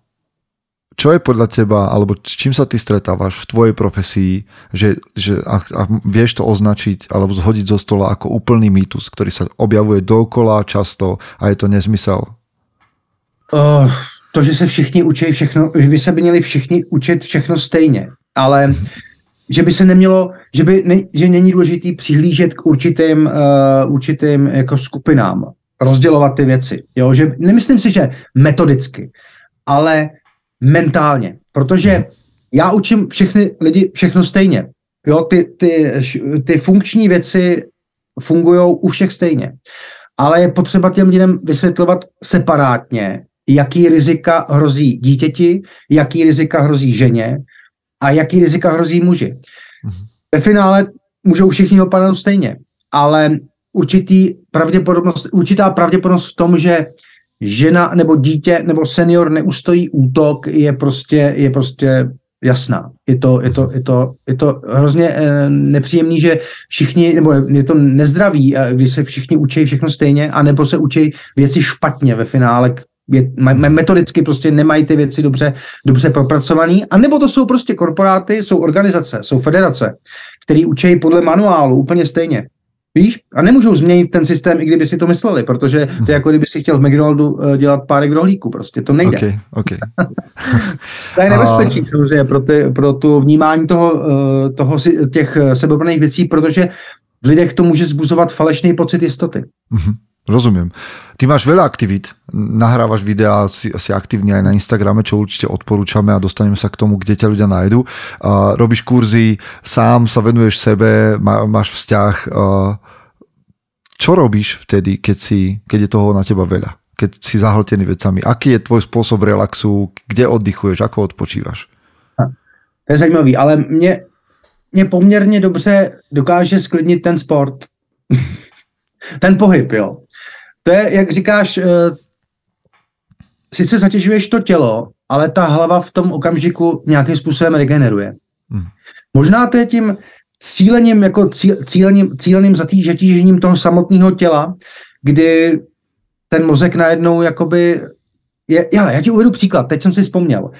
Speaker 1: čo je podľa teba, alebo s čím sa ty stretávaš v tvojej profesii, že, že a, a vieš to označiť alebo zhodiť zo stola ako úplný mýtus, ktorý sa objavuje dokola často a je to nezmysel?
Speaker 4: Uh, to, že se všichni učí všechno, že by se měli všichni učit všechno stejně, ale že by se nemělo, že, by ne, že není důležitý přihlížet k určitým, uh, určitým jako skupinám, rozdělovat ty věci. Jo? Že, nemyslím si, že metodicky, ale mentálně, protože já učím všechny lidi všechno stejně. Jo, ty, ty, ty funkční věci fungují u všech stejně. Ale je potřeba těm lidem vysvětlovat separátně, jaký rizika hrozí dítěti, jaký rizika hrozí ženě a jaký rizika hrozí muži. Mhm. Ve finále můžou všichni dopadnout stejně, ale určitý pravděpodobnost, určitá pravděpodobnost v tom, že žena nebo dítě nebo senior neustojí útok, je prostě, je prostě jasná. Je to, je to, je to, je to hrozně eh, nepříjemný, že všichni, nebo je to nezdravý, když se všichni učí všechno stejně, anebo se učí věci špatně ve finále, je, metodicky prostě nemají ty věci dobře, dobře propracovaný, a nebo to jsou prostě korporáty, jsou organizace, jsou federace, který učí podle manuálu úplně stejně. Víš? A nemůžou změnit ten systém, i kdyby si to mysleli, protože to je jako kdyby si chtěl v McDonaldu eh, dělat párek rohlíku, prostě to nejde.
Speaker 1: Okay, okay.
Speaker 4: to je nebezpečí a... samozřejmě pro, ty, pro tu vnímání toho, eh, toho těch eh, sebebrných věcí, protože v lidech to může zbuzovat falešný pocit jistoty.
Speaker 1: Mm-hmm. Rozumiem. Ty máš veľa aktivít, nahrávaš videá, si, si aktívne aj na Instagrame, čo určite odporúčame a dostaneme sa k tomu, kde ťa ľudia nájdu. Uh, robíš kurzy, sám sa venuješ sebe, má, máš vzťah. Uh, čo robíš vtedy, keď, si, keď je toho na teba veľa? Keď si zahltený vecami? Aký je tvoj spôsob relaxu? Kde oddychuješ? Ako odpočívaš?
Speaker 4: To je zajímavý, ale mě, mě poměrně dobře dokáže sklidnit ten sport. ten pohyb, jo. To je, jak říkáš, uh, sice zatěžuješ to tělo, ale ta hlava v tom okamžiku nějakým způsobem regeneruje. Hmm. Možná to je tím, cílením, jako cíl, cílením, cíleným zatížením toho samotného těla, kdy ten mozek najednou jakoby je, já, já ti uvedu příklad, teď jsem si vzpomněl.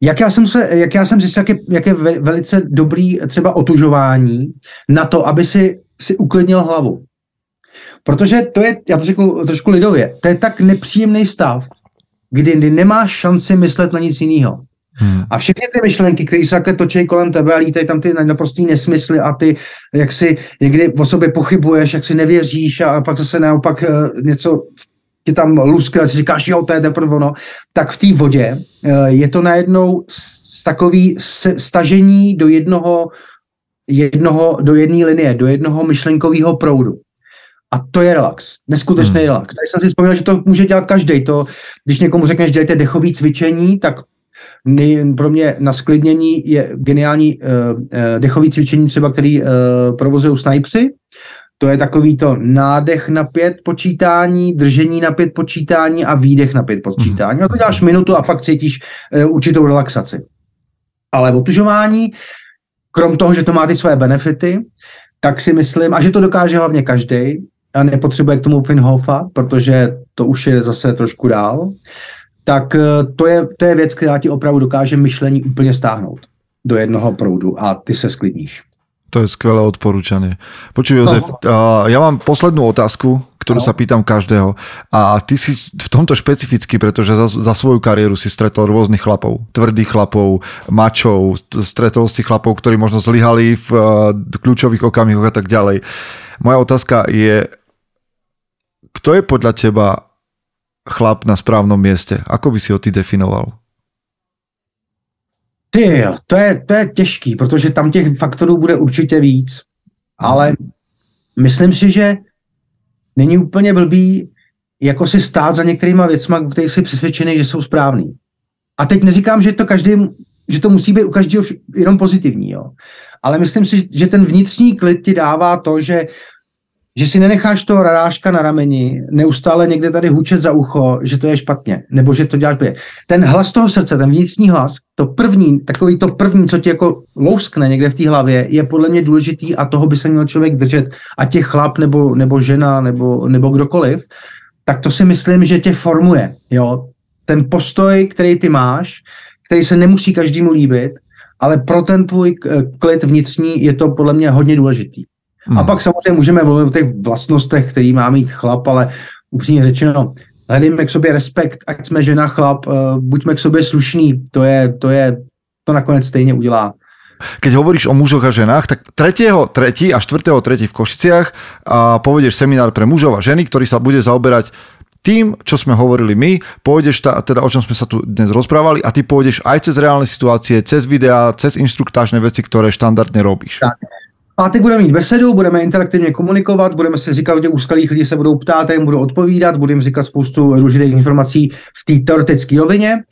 Speaker 4: Jak já jsem, se, jak já jsem zjistil, jak je, jak je velice dobrý třeba otužování na to, aby si, si uklidnil hlavu. Protože to je, já to řeknu trošku lidově, to je tak nepříjemný stav, kdy nemáš šanci myslet na nic jiného. Hmm. A všechny ty myšlenky, které se takhle točí kolem tebe a lítají tam ty naprostý nesmysly a ty, jak si někdy o sobě pochybuješ, jak si nevěříš a pak zase naopak uh, něco tě tam luskne a si říkáš, jo, to je teprve ono, tak v té vodě uh, je to najednou takový stažení do jednoho, jednoho, do jedné linie, do jednoho myšlenkového proudu. A to je relax, neskutečný hmm. relax. Tady jsem si vzpomněl, že to může dělat každý. To, když někomu řekneš, dělejte dechové cvičení, tak pro mě na sklidnění je geniální uh, uh, dechový cvičení třeba, který uh, provozují snajpři. To je takový to nádech na pět počítání, držení na pět počítání a výdech na pět počítání. A to děláš minutu a fakt cítíš uh, určitou relaxaci. Ale otužování, krom toho, že to má ty své benefity, tak si myslím, a že to dokáže hlavně každý, a nepotřebuje k tomu Finhofa, protože to už je zase trošku dál, tak eh, to je, to je věc, která ti opravdu dokáže myšlení úplně stáhnout do jednoho proudu a ty se sklidníš.
Speaker 1: To je skvelé odporúčanie. Počuj, Jozef, no. ja mám poslednú otázku, ktorú no. sa pýtam každého. A ty si v tomto špecificky, pretože za, za svoju kariéru si stretol rôznych chlapov. Tvrdých chlapov, mačov, stretol si chlapov, ktorí možno zlyhali v kľúčových okamihoch a tak ďalej. Moja otázka je, kto je podľa teba chlap na správnom mieste? Ako by si ho ty definoval?
Speaker 4: Ty to je, to je těžký, protože tam těch faktorů bude určitě víc, ale myslím si, že není úplně blbý jako si stát za některýma věcma, o kterých jsi přesvědčený, že jsou správný. A teď neříkám, že to každý, že to musí být u každého jenom pozitivní, jo. Ale myslím si, že ten vnitřní klid ti dává to, že že si nenecháš toho radáška na rameni, neustále někde tady hučet za ucho, že to je špatně, nebo že to děláš blbě. Ten hlas toho srdce, ten vnitřní hlas, to první, takový to první, co ti jako louskne někde v té hlavě, je podle mě důležitý a toho by se měl člověk držet, a těch chlap, nebo, nebo žena, nebo, nebo kdokoliv, tak to si myslím, že tě formuje. Jo? Ten postoj, který ty máš, který se nemusí každému líbit, ale pro ten tvůj klid vnitřní je to podle mě hodně důležitý. Hmm. A pak samozřejmě můžeme mluvit o těch vlastnostech, který má mít chlap, ale upřímně řečeno, hledejme k sobě respekt, ať jsme žena, chlap, uh, buďme k sobě slušní, to je, to je, to nakonec stejně udělá.
Speaker 1: Keď hovoríš o mužoch a ženách, tak 3. 3. a 4. 3. v Košiciach a povedieš seminár pre mužov a ženy, ktorý sa bude zaoberať tým, čo sme hovorili my, pôjdeš ta, teda o čom sme sa tu dnes rozprávali a ty pôjdeš aj cez reálne situácie, cez videá, cez inštruktážne veci, ktoré štandardne robíš.
Speaker 4: Tak. Pátek budeme mít besedu, budeme interaktivně komunikovat, budeme se říkat, že úskalých lidí se budou ptát, jim budou odpovídat, budeme říkat spoustu důležitých informací v té teoretické rovině.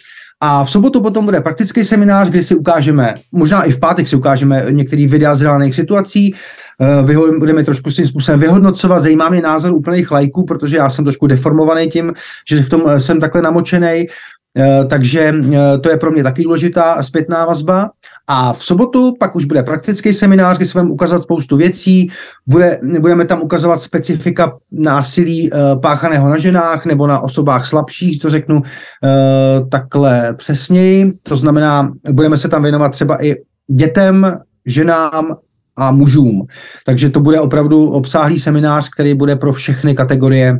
Speaker 4: A v sobotu potom bude praktický seminář, kde si ukážeme, možná i v pátek si ukážeme některé videa z reálných situací, eh, budeme trošku svým způsobem vyhodnocovat, zajímá mě názor úplných lajků, protože já jsem trošku deformovaný tím, že v tom eh, jsem takhle namočený, takže eh, to je pro mě taky důležitá zpětná vazba. A v sobotu pak už bude praktický seminář, kde se budeme ukazovat spoustu věcí. Bude, budeme tam ukazovat specifika násilí eh, páchaného na ženách nebo na osobách slabších, to řeknu takhle přesněji. To znamená, budeme se tam věnovat třeba i dětem, ženám a mužům. Takže to bude opravdu obsáhlý seminář, který bude pro všechny kategorie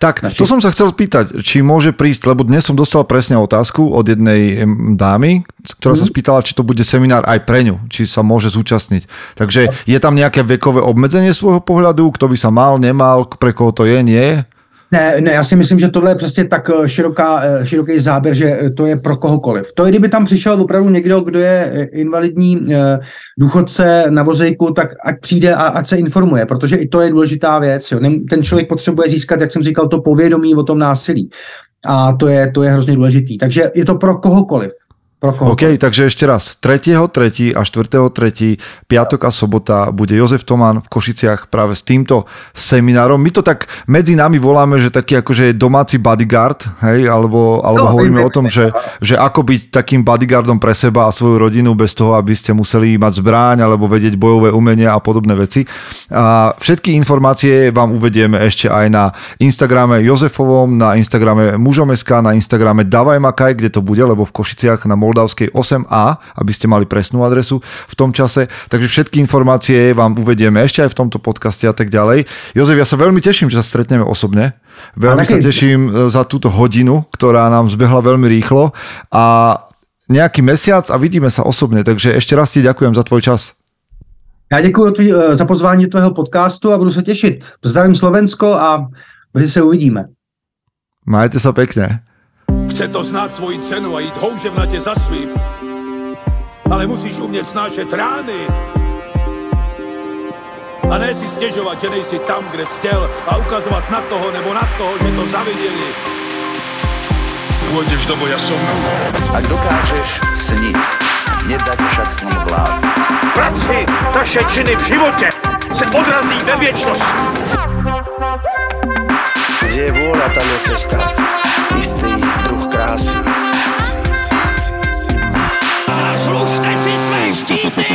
Speaker 1: tak, naši... to som sa chcel spýtať, či môže prísť, lebo dnes som dostal presne otázku od jednej dámy, ktorá mm. sa mhm. spýtala, či to bude seminár aj pre ňu, či sa môže zúčastniť. Takže je tam nejaké vekové obmedzenie svojho pohľadu, kto by sa mal, nemal, pre koho to je, nie?
Speaker 4: Ne, ne, já si myslím, že tohle je prostě tak eh, široká, eh, široký záběr, že eh, to je pro kohokoliv. To je, kdyby tam přišel opravdu někdo, kdo je invalidní důchodce na vozejku, tak ať přijde a ať se informuje, protože i to je důležitá věc. Jo. Ten člověk potřebuje získat, jak jsem říkal, to povědomí o tom násilí. A to je, to je hrozně důležitý. Takže je to pro kohokoliv. Pro koho?
Speaker 1: OK, takže ešte raz. 3.3. a 4.3. piatok a sobota bude Jozef Toman v Košiciach práve s týmto seminárom. My to tak medzi nami voláme, že taký akože domáci bodyguard, hej, alebo, alebo no, hovoríme o tom, že, že ako byť takým bodyguardom pre seba a svoju rodinu bez toho, aby ste museli mať zbráň alebo vedieť bojové umenie a podobné veci. A všetky informácie vám uvedieme ešte aj na Instagrame Jozefovom, na Instagrame Mužom.sk, na Instagrame Davaj Makaj, kde to bude, lebo v Košiciach na Moldavskej 8A, aby ste mali presnú adresu v tom čase. Takže všetky informácie vám uvedieme ešte aj v tomto podcaste a tak ďalej. Jozef, ja sa veľmi teším, že sa stretneme osobne. Veľmi sa teším e, za túto hodinu, ktorá nám zbehla veľmi rýchlo a nejaký mesiac a vidíme sa osobne. Takže ešte raz ti ďakujem za tvoj čas.
Speaker 4: Já děkuji e, za pozvání do tvého podcastu a budu se těšit. Zdravím Slovensko a brzy se uvidíme.
Speaker 1: Majte sa pekne.
Speaker 2: Chce to znát svoji cenu a jít houževnatě za svým. Ale musíš umět snášet rány. A ne si stěžovat, že nejsi tam, kde jsi chtěl a ukazovat na toho nebo na toho, že to zaviděli. Pôjdeš do boja som.
Speaker 3: Ak dokážeš sniť, nedať však sním vlád.
Speaker 2: Práci, taše činy v životě se odrazí ve věčnosti
Speaker 5: je vůle, tam je cesta. Jistý druh krásy. Zaslužte si své štíty!